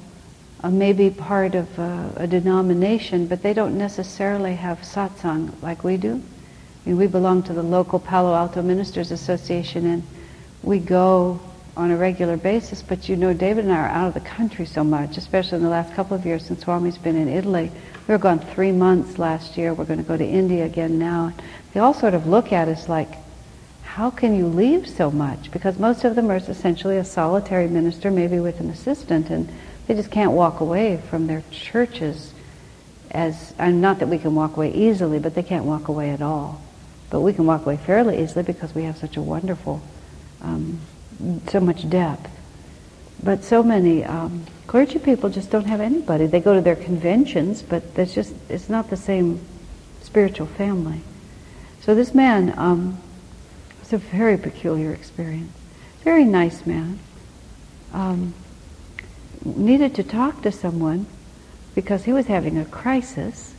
Speaker 1: uh, may be part of uh, a denomination, but they don't necessarily have satsang like we do. I mean, we belong to the local Palo Alto Ministers Association, and we go on a regular basis. But you know, David and I are out of the country so much, especially in the last couple of years since Swami's been in Italy. We were gone three months last year. We're going to go to India again now. They all sort of look at us like, how can you leave so much? Because most of them are essentially a solitary minister, maybe with an assistant, and they just can't walk away from their churches as, and not that we can walk away easily, but they can't walk away at all. But we can walk away fairly easily because we have such a wonderful, um, so much depth. But so many um, clergy people just don't have anybody. They go to their conventions, but that's just, it's not the same spiritual family. So this man um, was a very peculiar experience. Very nice man. Um, needed to talk to someone because he was having a crisis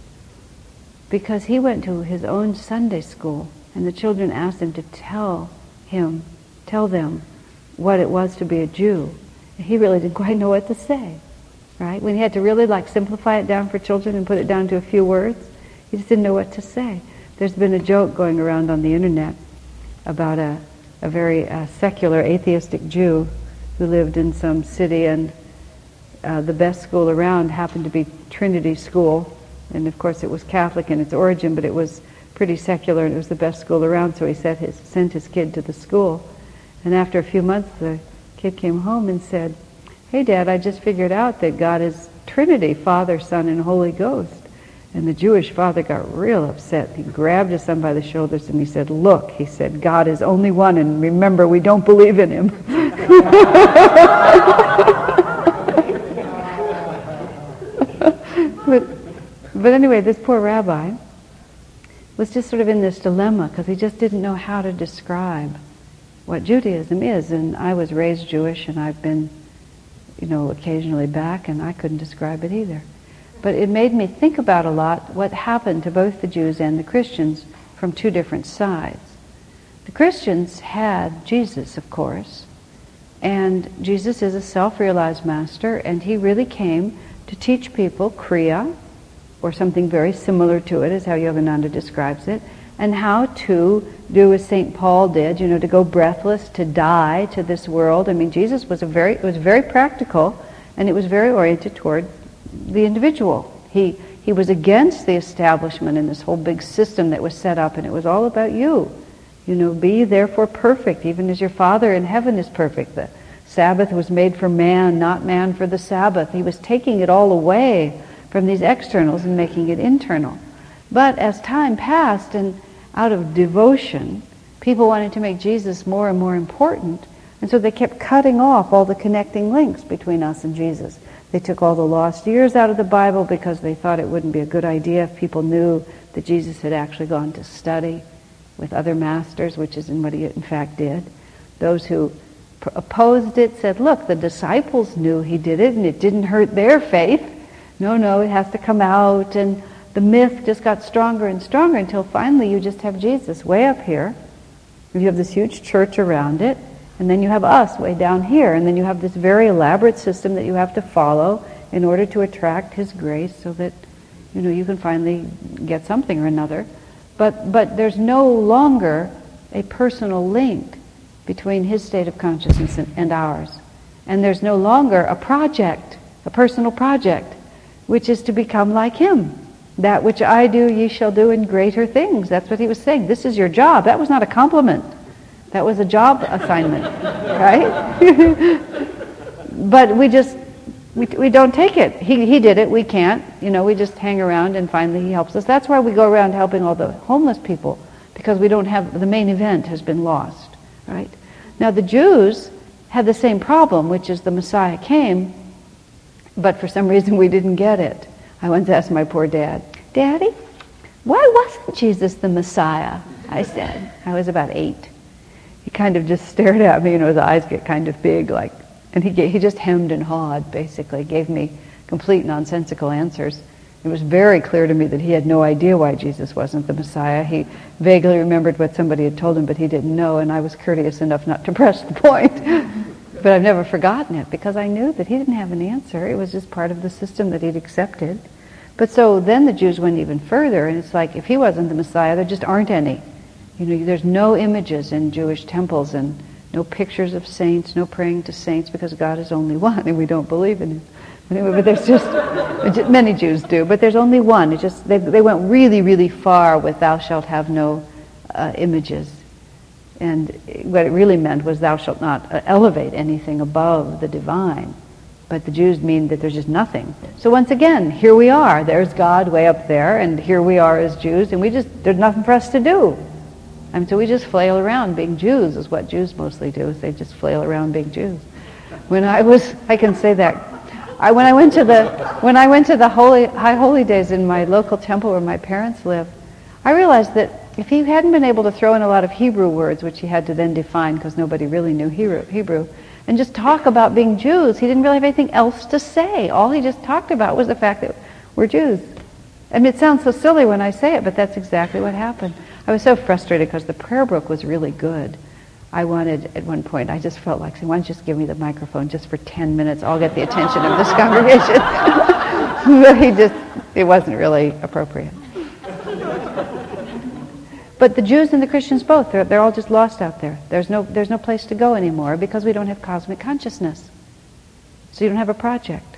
Speaker 1: because he went to his own Sunday school and the children asked him to tell him, tell them what it was to be a Jew. And he really didn't quite know what to say, right? When he had to really like simplify it down for children and put it down to a few words, he just didn't know what to say. There's been a joke going around on the internet about a, a very uh, secular atheistic Jew who lived in some city and uh, the best school around happened to be Trinity School and of course, it was Catholic in its origin, but it was pretty secular and it was the best school around, so he his, sent his kid to the school. And after a few months, the kid came home and said, Hey, Dad, I just figured out that God is Trinity, Father, Son, and Holy Ghost. And the Jewish father got real upset. He grabbed his son by the shoulders and he said, Look, he said, God is only one, and remember, we don't believe in him. but but anyway, this poor rabbi was just sort of in this dilemma because he just didn't know how to describe what Judaism is. And I was raised Jewish and I've been, you know, occasionally back and I couldn't describe it either. But it made me think about a lot what happened to both the Jews and the Christians from two different sides. The Christians had Jesus, of course, and Jesus is a self-realized master and he really came to teach people Kriya, or something very similar to it, is how Yogananda describes it, and how to do as St. Paul did, you know, to go breathless, to die to this world. I mean, Jesus was a very was very practical, and it was very oriented toward the individual. He he was against the establishment and this whole big system that was set up, and it was all about you. You know, be therefore perfect, even as your Father in heaven is perfect. The Sabbath was made for man, not man for the Sabbath. He was taking it all away from these externals and making it internal. But as time passed and out of devotion, people wanted to make Jesus more and more important. And so they kept cutting off all the connecting links between us and Jesus. They took all the lost years out of the Bible because they thought it wouldn't be a good idea if people knew that Jesus had actually gone to study with other masters, which is what he in fact did. Those who opposed it said, look, the disciples knew he did it and it didn't hurt their faith. No, no, it has to come out. And the myth just got stronger and stronger until finally you just have Jesus way up here. You have this huge church around it. And then you have us way down here. And then you have this very elaborate system that you have to follow in order to attract His grace so that, you know, you can finally get something or another. But, but there's no longer a personal link between His state of consciousness and, and ours. And there's no longer a project, a personal project which is to become like him. That which I do, ye shall do in greater things. That's what he was saying. This is your job. That was not a compliment. That was a job assignment, right? but we just, we, we don't take it. He, he did it. We can't. You know, we just hang around and finally he helps us. That's why we go around helping all the homeless people because we don't have, the main event has been lost, right? Now the Jews had the same problem, which is the Messiah came but for some reason we didn't get it. I once asked my poor dad, Daddy, why wasn't Jesus the Messiah? I said. I was about eight. He kind of just stared at me, you know, his eyes get kind of big, like, and he, he just hemmed and hawed, basically, gave me complete nonsensical answers. It was very clear to me that he had no idea why Jesus wasn't the Messiah. He vaguely remembered what somebody had told him, but he didn't know, and I was courteous enough not to press the point. but I've never forgotten it because I knew that he didn't have an answer. It was just part of the system that he'd accepted. But so then the Jews went even further, and it's like if he wasn't the Messiah, there just aren't any. You know, there's no images in Jewish temples and no pictures of saints, no praying to saints because God is only one and we don't believe in him. Anyway, but there's just, many Jews do, but there's only one. It just, they, they went really, really far with thou shalt have no uh, images. And what it really meant was thou shalt not uh, elevate anything above the divine. But the Jews mean that there's just nothing. So once again, here we are. There's God way up there, and here we are as Jews, and we just, there's nothing for us to do. And so we just flail around being Jews is what Jews mostly do, is they just flail around being Jews. When I was, I can say that I, when I went to the when I went to the holy high holy days in my local temple where my parents live, I realized that if he hadn't been able to throw in a lot of Hebrew words, which he had to then define because nobody really knew Hebrew, and just talk about being Jews, he didn't really have anything else to say. All he just talked about was the fact that we're Jews. I mean, it sounds so silly when I say it, but that's exactly what happened. I was so frustrated because the prayer book was really good. I wanted, at one point, I just felt like why don't you just give me the microphone just for 10 minutes? I'll get the attention of this congregation. but he just, it wasn't really appropriate. But the Jews and the Christians both, they're, they're all just lost out there. There's no, there's no place to go anymore because we don't have cosmic consciousness. So you don't have a project.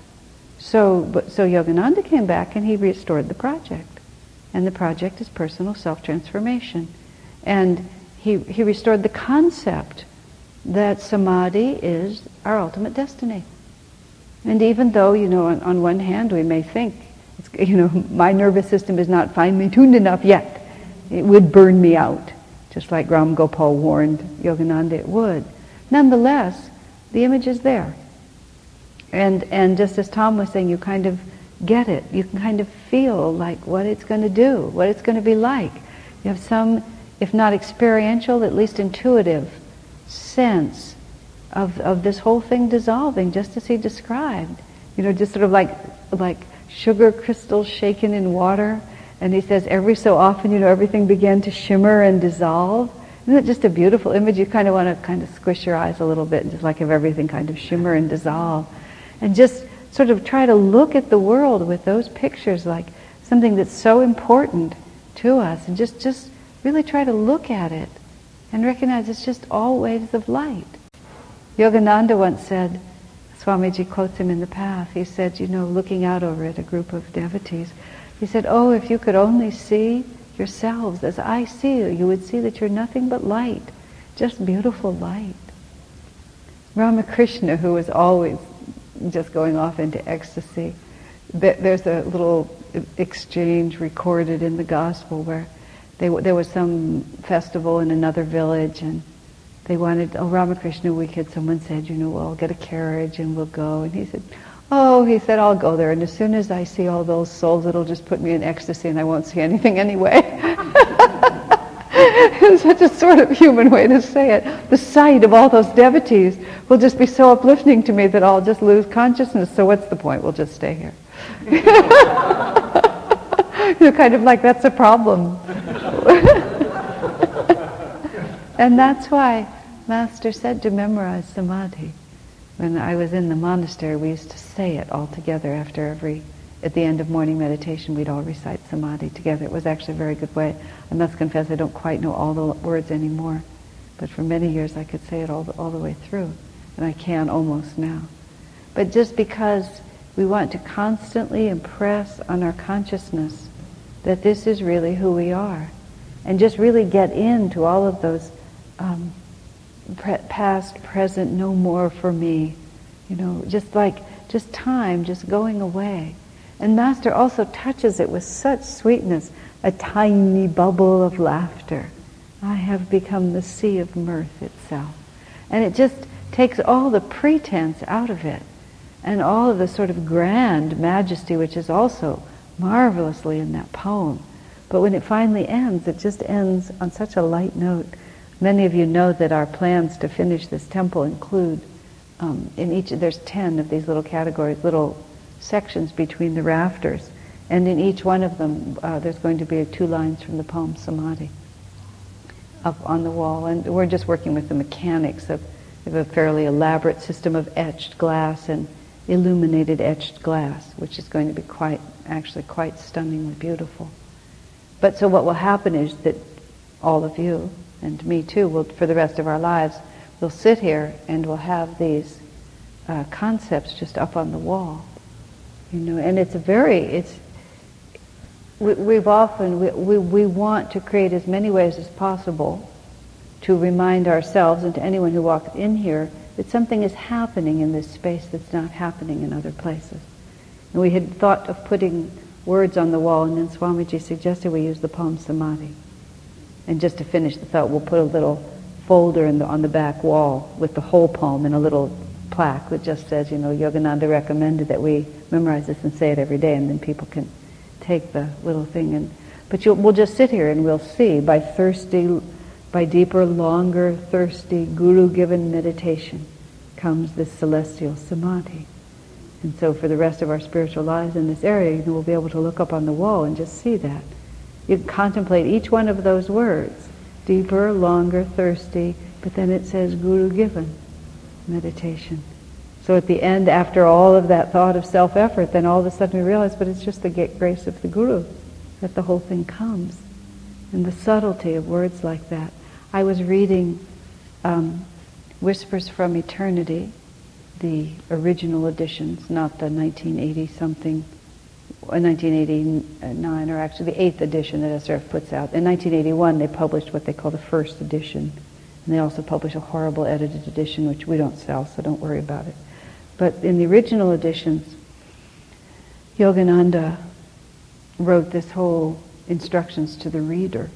Speaker 1: So, so Yogananda came back and he restored the project. And the project is personal self-transformation. And he, he restored the concept that samadhi is our ultimate destiny. And even though, you know, on, on one hand we may think, you know, my nervous system is not finely tuned enough yet, it would burn me out, just like Ram Gopal warned Yogananda it would. Nonetheless, the image is there. And, and just as Tom was saying, you kind of get it. You can kind of feel like what it's going to do, what it's going to be like. You have some if not experiential, at least intuitive sense of, of this whole thing dissolving, just as he described. You know, just sort of like, like sugar crystals shaken in water. And he says every so often, you know, everything began to shimmer and dissolve. Isn't it just a beautiful image? You kind of want to kind of squish your eyes a little bit and just like have everything kind of shimmer and dissolve. And just sort of try to look at the world with those pictures like something that's so important to us and just, just really try to look at it and recognize it's just all waves of light. Yogananda once said, Swamiji quotes him in the path, he said, you know, looking out over at a group of devotees, he said, oh, if you could only see yourselves as I see you, you would see that you're nothing but light, just beautiful light. Ramakrishna, who was always just going off into ecstasy, there's a little exchange recorded in the gospel where they, there was some festival in another village and they wanted, oh, Ramakrishna, we could, someone said, you know, well, I'll get a carriage and we'll go. And he said, oh, he said, I'll go there. And as soon as I see all those souls, it'll just put me in ecstasy and I won't see anything anyway. such a sort of human way to say it. The sight of all those devotees will just be so uplifting to me that I'll just lose consciousness. So what's the point? We'll just stay here. You're kind of like, that's a problem. and that's why Master said to memorize samadhi. When I was in the monastery, we used to say it all together after every, at the end of morning meditation, we'd all recite samadhi together. It was actually a very good way. I must confess I don't quite know all the words anymore, but for many years I could say it all the, all the way through, and I can almost now. But just because we want to constantly impress on our consciousness that this is really who we are. And just really get into all of those um, pre- past, present, no more for me. You know, just like, just time, just going away. And Master also touches it with such sweetness, a tiny bubble of laughter. I have become the sea of mirth itself. And it just takes all the pretense out of it and all of the sort of grand majesty which is also marvelously in that poem. But when it finally ends, it just ends on such a light note. Many of you know that our plans to finish this temple include, um, in each, there's 10 of these little categories, little sections between the rafters. And in each one of them, uh, there's going to be two lines from the poem Samadhi up on the wall. And we're just working with the mechanics of, of a fairly elaborate system of etched glass and illuminated etched glass, which is going to be quite, actually quite stunningly beautiful. But so what will happen is that all of you, and me too, will, for the rest of our lives, will sit here and we'll have these uh, concepts just up on the wall. You know, and it's a very, it's, we, have often, we, we, we want to create as many ways as possible to remind ourselves and to anyone who walks in here that something is happening in this space that's not happening in other places. And we had thought of putting words on the wall, and then Swamiji suggested we use the poem Samadhi. And just to finish the thought, we'll put a little folder the, on the back wall with the whole poem and a little plaque that just says, you know, Yogananda recommended that we memorize this and say it every day, and then people can take the little thing and. But we'll just sit here and we'll see by thirsty, by deeper, longer, thirsty, guru-given meditation comes this celestial samadhi. And so for the rest of our spiritual lives in this area, you we'll be able to look up on the wall and just see that. You can contemplate each one of those words, deeper, longer, thirsty, but then it says guru-given meditation. So at the end, after all of that thought of self-effort, then all of a sudden we realize, but it's just the grace of the Guru that the whole thing comes. And the subtlety of words like that. I was reading um, Whispers from Eternity, the original editions, not the 1980 something, 1989, or actually the eighth edition that SRF puts out. In 1981, they published what they call the first edition. And they also publish a horrible edited edition, which we don't sell, so don't worry about it. But in the original editions, Yogananda wrote this whole instructions to the reader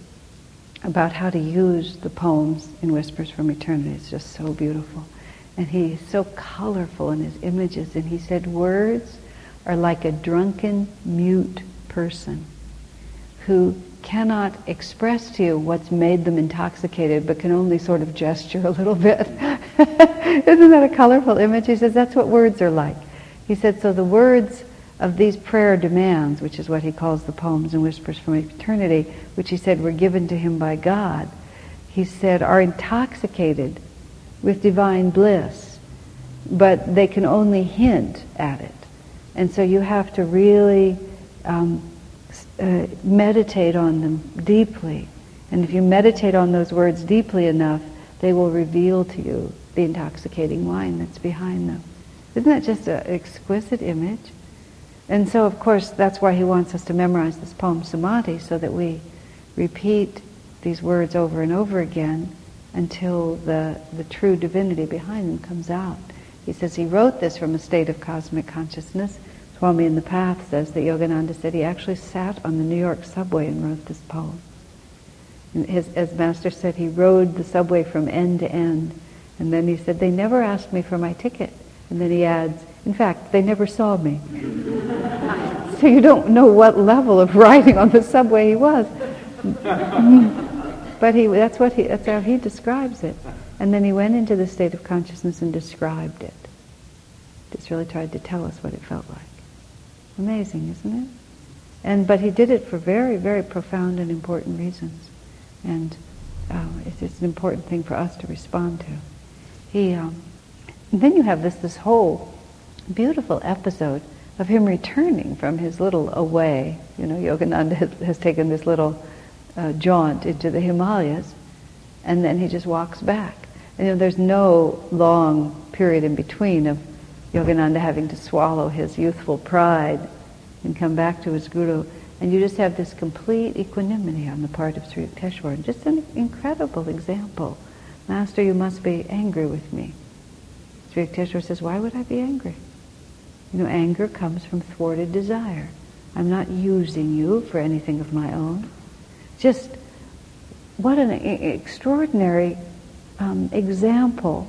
Speaker 1: about how to use the poems in Whispers from Eternity. It's just so beautiful. And he's so colorful in his images. And he said, words are like a drunken, mute person who cannot express to you what's made them intoxicated, but can only sort of gesture a little bit. Isn't that a colorful image? He says that's what words are like. He said, so the words of these prayer demands, which is what he calls the poems and whispers from eternity, which he said were given to him by God, he said are intoxicated with divine bliss, but they can only hint at it. And so you have to really um, uh, meditate on them deeply. And if you meditate on those words deeply enough, they will reveal to you the intoxicating wine that's behind them. Isn't that just an exquisite image? And so, of course, that's why he wants us to memorize this poem Samadhi, so that we repeat these words over and over again until the, the true divinity behind them comes out. He says he wrote this from a state of cosmic consciousness Swami in the Path says that Yogananda said he actually sat on the New York subway and wrote this poem. And his, as Master said, he rode the subway from end to end. And then he said, they never asked me for my ticket. And then he adds, in fact, they never saw me. so you don't know what level of riding on the subway he was. but he, that's, what he, that's how he describes it. And then he went into the state of consciousness and described it. Just really tried to tell us what it felt like. Amazing, isn't it? And but he did it for very, very profound and important reasons, and uh, it's, it's, an important thing for us to respond to. He, um, then you have this this whole beautiful episode of him returning from his little away. You know, Yogananda has, has taken this little uh, jaunt into the Himalayas, and then he just walks back. And, you know, there's no long period in between of Yogananda having to swallow his youthful pride and come back to his guru. And you just have this complete equanimity on the part of Sri Yukteswar. And just an incredible example. Master, you must be angry with me. Sri Yukteswar says, why would I be angry? You know, anger comes from thwarted desire. I'm not using you for anything of my own. Just what an extraordinary um, example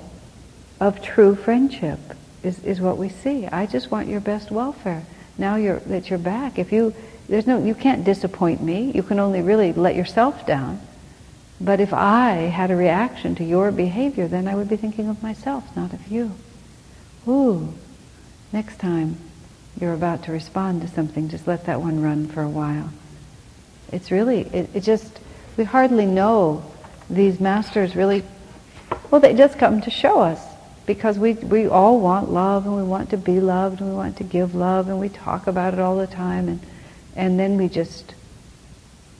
Speaker 1: of true friendship is, is what we see. I just want your best welfare. Now you're, that you're back, if you, there's no, you can't disappoint me. You can only really let yourself down. But if I had a reaction to your behavior, then I would be thinking of myself, not of you. Ooh, next time, you're about to respond to something, just let that one run for a while. It's really, it, it just, we hardly know these masters really, well, they just come to show us because we, we all want love and we want to be loved and we want to give love and we talk about it all the time and, and then we just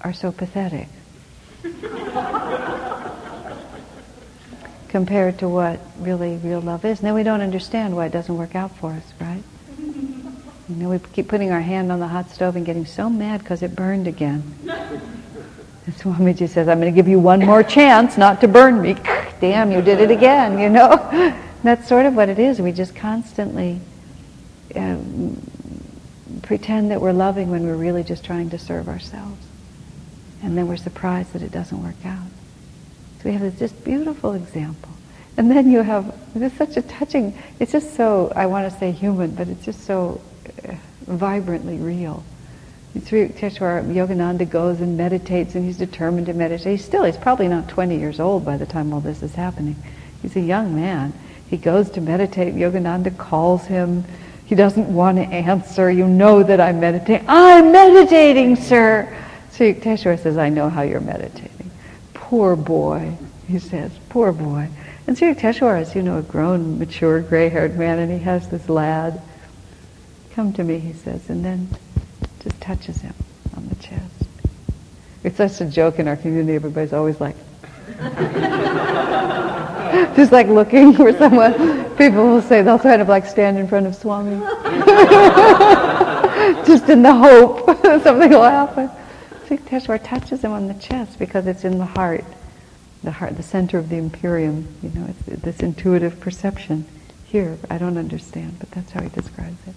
Speaker 1: are so pathetic compared to what really real love is. And then we don't understand why it doesn't work out for us, right? You know, we keep putting our hand on the hot stove and getting so mad because it burned again. And Swamiji says, I'm going to give you one more chance not to burn me. Damn, you did it again, you know? That's sort of what it is. We just constantly uh, pretend that we're loving when we're really just trying to serve ourselves. And then we're surprised that it doesn't work out. So we have this just beautiful example. And then you have, it's such a touching, it's just so, I want to say human, but it's just so uh, vibrantly real. Sri Yukteswar Yogananda goes and meditates and he's determined to meditate. He's still, he's probably not 20 years old by the time all this is happening. He's a young man. He goes to meditate. Yogananda calls him. He doesn't want to answer. You know that I'm meditating. I'm meditating, sir. Sri Yukteswar says, I know how you're meditating. Poor boy, he says, poor boy. And Sri Yukteswar is, you know, a grown, mature, gray-haired man, and he has this lad. Come to me, he says, and then just touches him on the chest. It's such a joke in our community. Everybody's always like, just like looking for someone. People will say they'll kind of like stand in front of Swami, just in the hope something will happen. Yukteswar touches him on the chest because it's in the heart, the heart, the center of the Imperium. You know, it's this intuitive perception. Here, I don't understand, but that's how he describes it.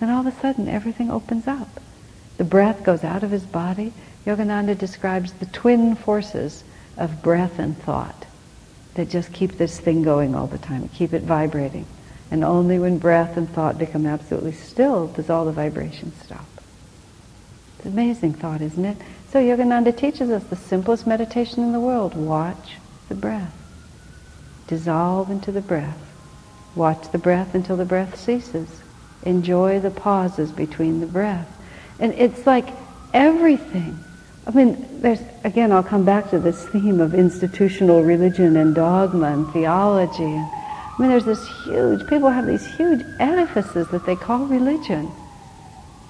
Speaker 1: Then all of a sudden, everything opens up. The breath goes out of his body. Yogananda describes the twin forces of breath and thought that just keep this thing going all the time, keep it vibrating. And only when breath and thought become absolutely still does all the vibration stop. Amazing thought, isn't it? So Yogananda teaches us the simplest meditation in the world. Watch the breath. Dissolve into the breath. Watch the breath until the breath ceases. Enjoy the pauses between the breath. And it's like everything. I mean, there's, again, I'll come back to this theme of institutional religion and dogma and theology. I mean, there's this huge, people have these huge edifices that they call religion.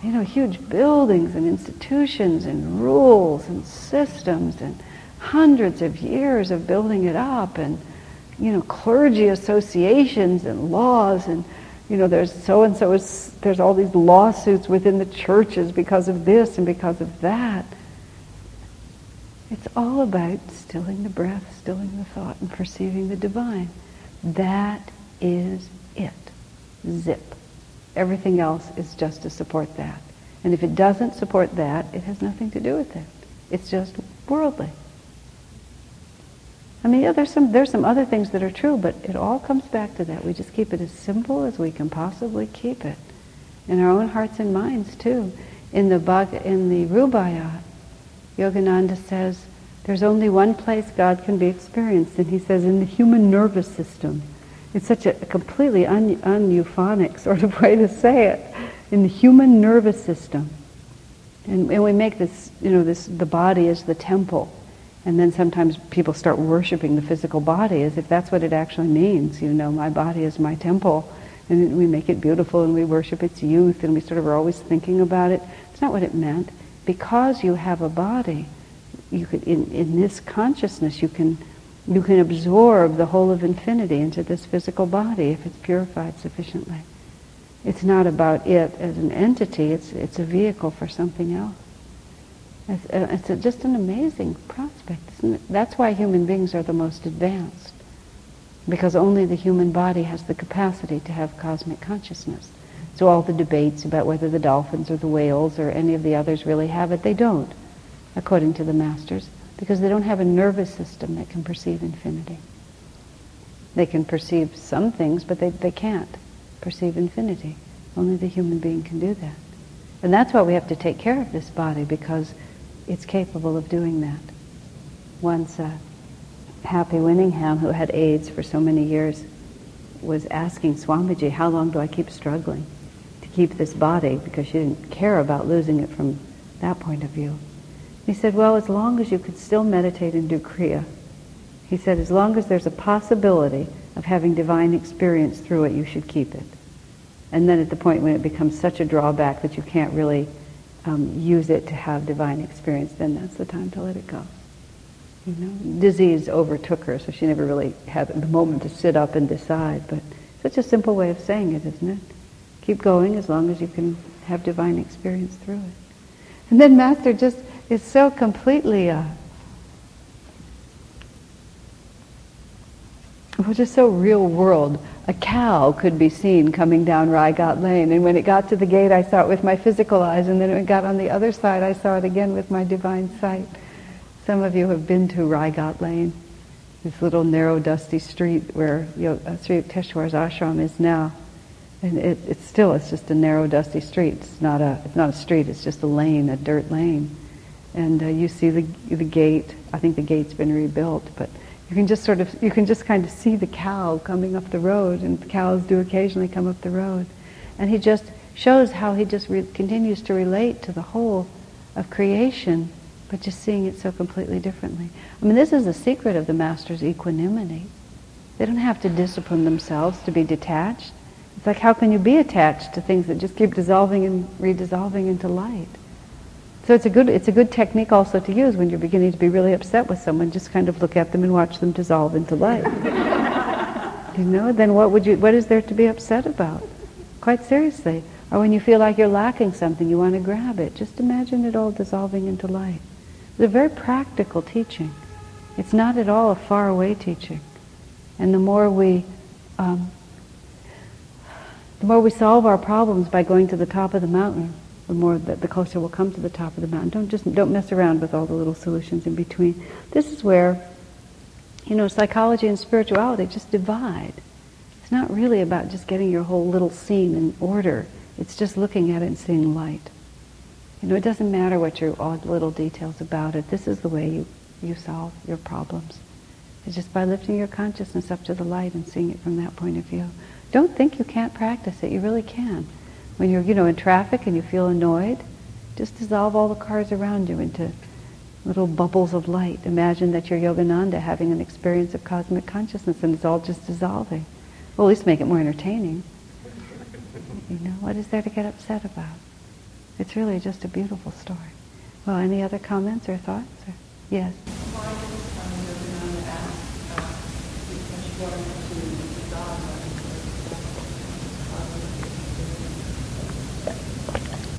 Speaker 1: You know, huge buildings and institutions and rules and systems and hundreds of years of building it up and, you know, clergy associations and laws and you know, there's so and so is, there's all these lawsuits within the churches because of this and because of that. It's all about stilling the breath, stilling the thought, and perceiving the divine. That is it. Zip. Everything else is just to support that. And if it doesn't support that, it has nothing to do with it. It's just worldly. I mean, yeah, there's some there's some other things that are true, but it all comes back to that. We just keep it as simple as we can possibly keep it, in our own hearts and minds too. In the Bhag, in the Rubaiyat, Yogananda says there's only one place God can be experienced, and he says in the human nervous system. It's such a completely un, un-euphonic sort of way to say it. In the human nervous system, and, and we make this, you know, this the body is the temple and then sometimes people start worshiping the physical body as if that's what it actually means. You know, my body is my temple. And we make it beautiful and we worship its youth and we sort of are always thinking about it. It's not what it meant. Because you have a body, you could, in, in this consciousness, you can, you can absorb the whole of infinity into this physical body if it's purified sufficiently. It's not about it as an entity, it's, it's a vehicle for something else. It's, uh, it's a, just an amazing prospect. That's why human beings are the most advanced, because only the human body has the capacity to have cosmic consciousness. So all the debates about whether the dolphins or the whales or any of the others really have it, they don't, according to the masters, because they don't have a nervous system that can perceive infinity. They can perceive some things, but they, they can't perceive infinity. Only the human being can do that. And that's why we have to take care of this body, because it's capable of doing that. Once uh, Happy Winningham, who had AIDS for so many years, was asking Swamiji, how long do I keep struggling to keep this body because she didn't care about losing it from that point of view. He said, well, as long as you could still meditate and do Kriya, he said, as long as there's a possibility of having divine experience through it, you should keep it. And then at the point when it becomes such a drawback that you can't really um, use it to have divine experience, then that's the time to let it go. You know, disease overtook her, so she never really had the moment to sit up and decide. But such a simple way of saying it, isn't it? Keep going as long as you can have divine experience through it. And then Master just is so completely, uh, well, just so real world. A cow could be seen coming down Rai Ghat Lane, and when it got to the gate, I saw it with my physical eyes, and then when it got on the other side, I saw it again with my divine sight. Some of you have been to Rai Ghat Lane, this little narrow, dusty street where uh, Sri Yukteswar's ashram is now. And it, it's still, it's just a narrow, dusty street. It's not a, it's not a street, it's just a lane, a dirt lane. And uh, you see the, the gate. I think the gate's been rebuilt, but you can just sort of, you can just kind of see the cow coming up the road, and cows do occasionally come up the road. And he just shows how he just re- continues to relate to the whole of creation but just seeing it so completely differently. I mean, this is the secret of the master's equanimity. They don't have to discipline themselves to be detached. It's like, how can you be attached to things that just keep dissolving and redissolving into light? So it's a good it's a good technique also to use when you're beginning to be really upset with someone. Just kind of look at them and watch them dissolve into light. you know, then what would you what is there to be upset about? Quite seriously. Or when you feel like you're lacking something, you want to grab it. Just imagine it all dissolving into light. It's a very practical teaching. It's not at all a faraway teaching. And the more we, um, the more we solve our problems by going to the top of the mountain, the more that the closer we'll come to the top of the mountain. Don't just don't mess around with all the little solutions in between. This is where, you know, psychology and spirituality just divide. It's not really about just getting your whole little scene in order. It's just looking at it and seeing light. You know, it doesn't matter what your odd little details about it. This is the way you, you solve your problems. It's just by lifting your consciousness up to the light and seeing it from that point of view. Don't think you can't practice it. You really can. When you're, you know, in traffic and you feel annoyed, just dissolve all the cars around you into little bubbles of light. Imagine that you're Yogananda having an experience of cosmic consciousness and it's all just dissolving. Well, at least make it more entertaining. You know, what is there to get upset about? It's really just a beautiful story. Well, any other comments or thoughts? Or? Yes.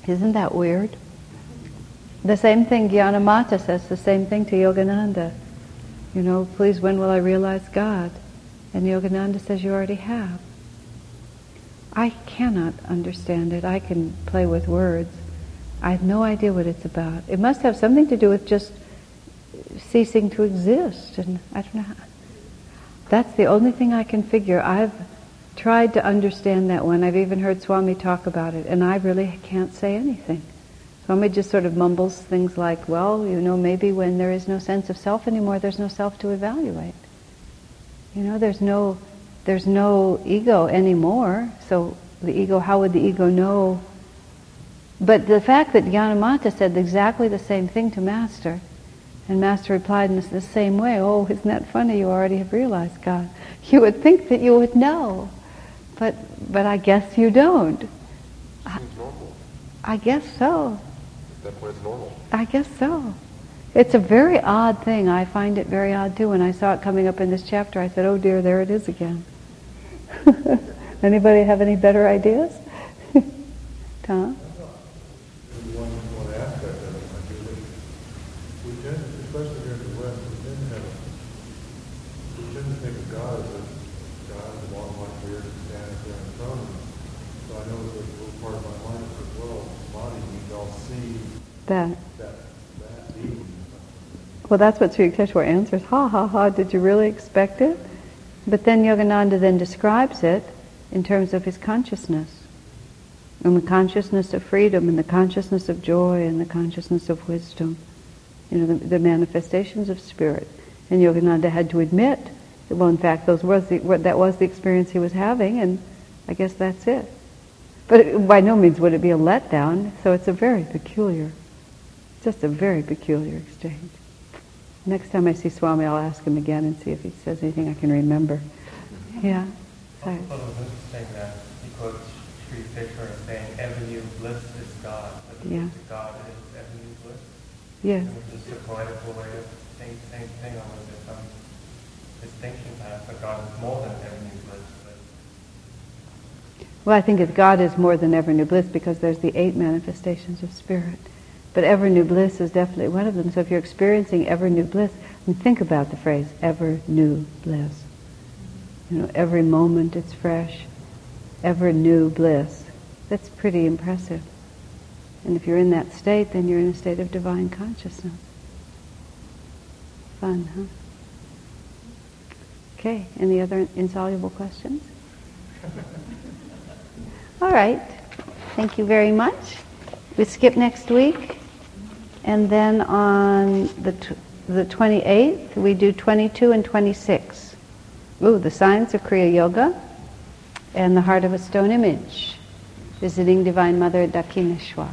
Speaker 1: Isn't that weird? The same thing Gyanamata says, the same thing to Yogananda. You know, please, when will I realize God? And Yogananda says, you already have. I cannot understand it. I can play with words. I have no idea what it's about. It must have something to do with just ceasing to exist. And I don't know. That's the only thing I can figure. I've tried to understand that one. I've even heard Swami talk about it, and I really can't say anything. Swami just sort of mumbles things like, well, you know, maybe when there is no sense of self anymore, there's no self to evaluate. You know, there's no, there's no ego anymore. So the ego, how would the ego know but the fact that Gyanamata said exactly the same thing to Master, and Master replied in the same way, oh, isn't that funny? You already have realized God. You would think that you would know, but, but I guess you don't.
Speaker 3: Normal.
Speaker 1: I guess so.
Speaker 3: At that it's normal.
Speaker 1: I guess so. It's a very odd thing. I find it very odd too. When I saw it coming up in this chapter, I said, oh dear, there it is again. Anybody have any better ideas? Tom? That. Well, that's what Sri Yukteswar answers. Ha ha ha, did you really expect it? But then Yogananda then describes it in terms of his consciousness. And the consciousness of freedom and the consciousness of joy and the consciousness of wisdom. You know, the, the manifestations of spirit. And Yogananda had to admit that, well, in fact, those was the, that was the experience he was having, and I guess that's it. But it- by no means would it be a letdown, so it's a very peculiar, just a very peculiar exchange. Next time I see Swami, I'll ask him again and see if he says anything I can remember. Yeah. Sorry.
Speaker 4: Also, it was interesting that he quotes Sri Fisher as saying, "Every new bliss is God."
Speaker 1: Yeah.
Speaker 4: God is new bliss.
Speaker 1: Yes.
Speaker 4: It's just a poetical way of saying the same thing, although there's some distinction perhaps, but God is more than new bliss.
Speaker 1: Well, I think that God is more than ever new bliss because there's the eight manifestations of spirit. But ever new bliss is definitely one of them. So if you're experiencing ever new bliss, think about the phrase ever new bliss. You know, every moment it's fresh, ever new bliss. That's pretty impressive. And if you're in that state, then you're in a state of divine consciousness. Fun, huh? Okay, any other insoluble questions? All right. Thank you very much. We skip next week. And then on the, tw- the 28th, we do 22 and 26. Ooh, the science of Kriya Yoga and the heart of a stone image. Visiting Divine Mother
Speaker 3: there?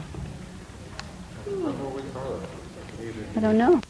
Speaker 1: I don't know.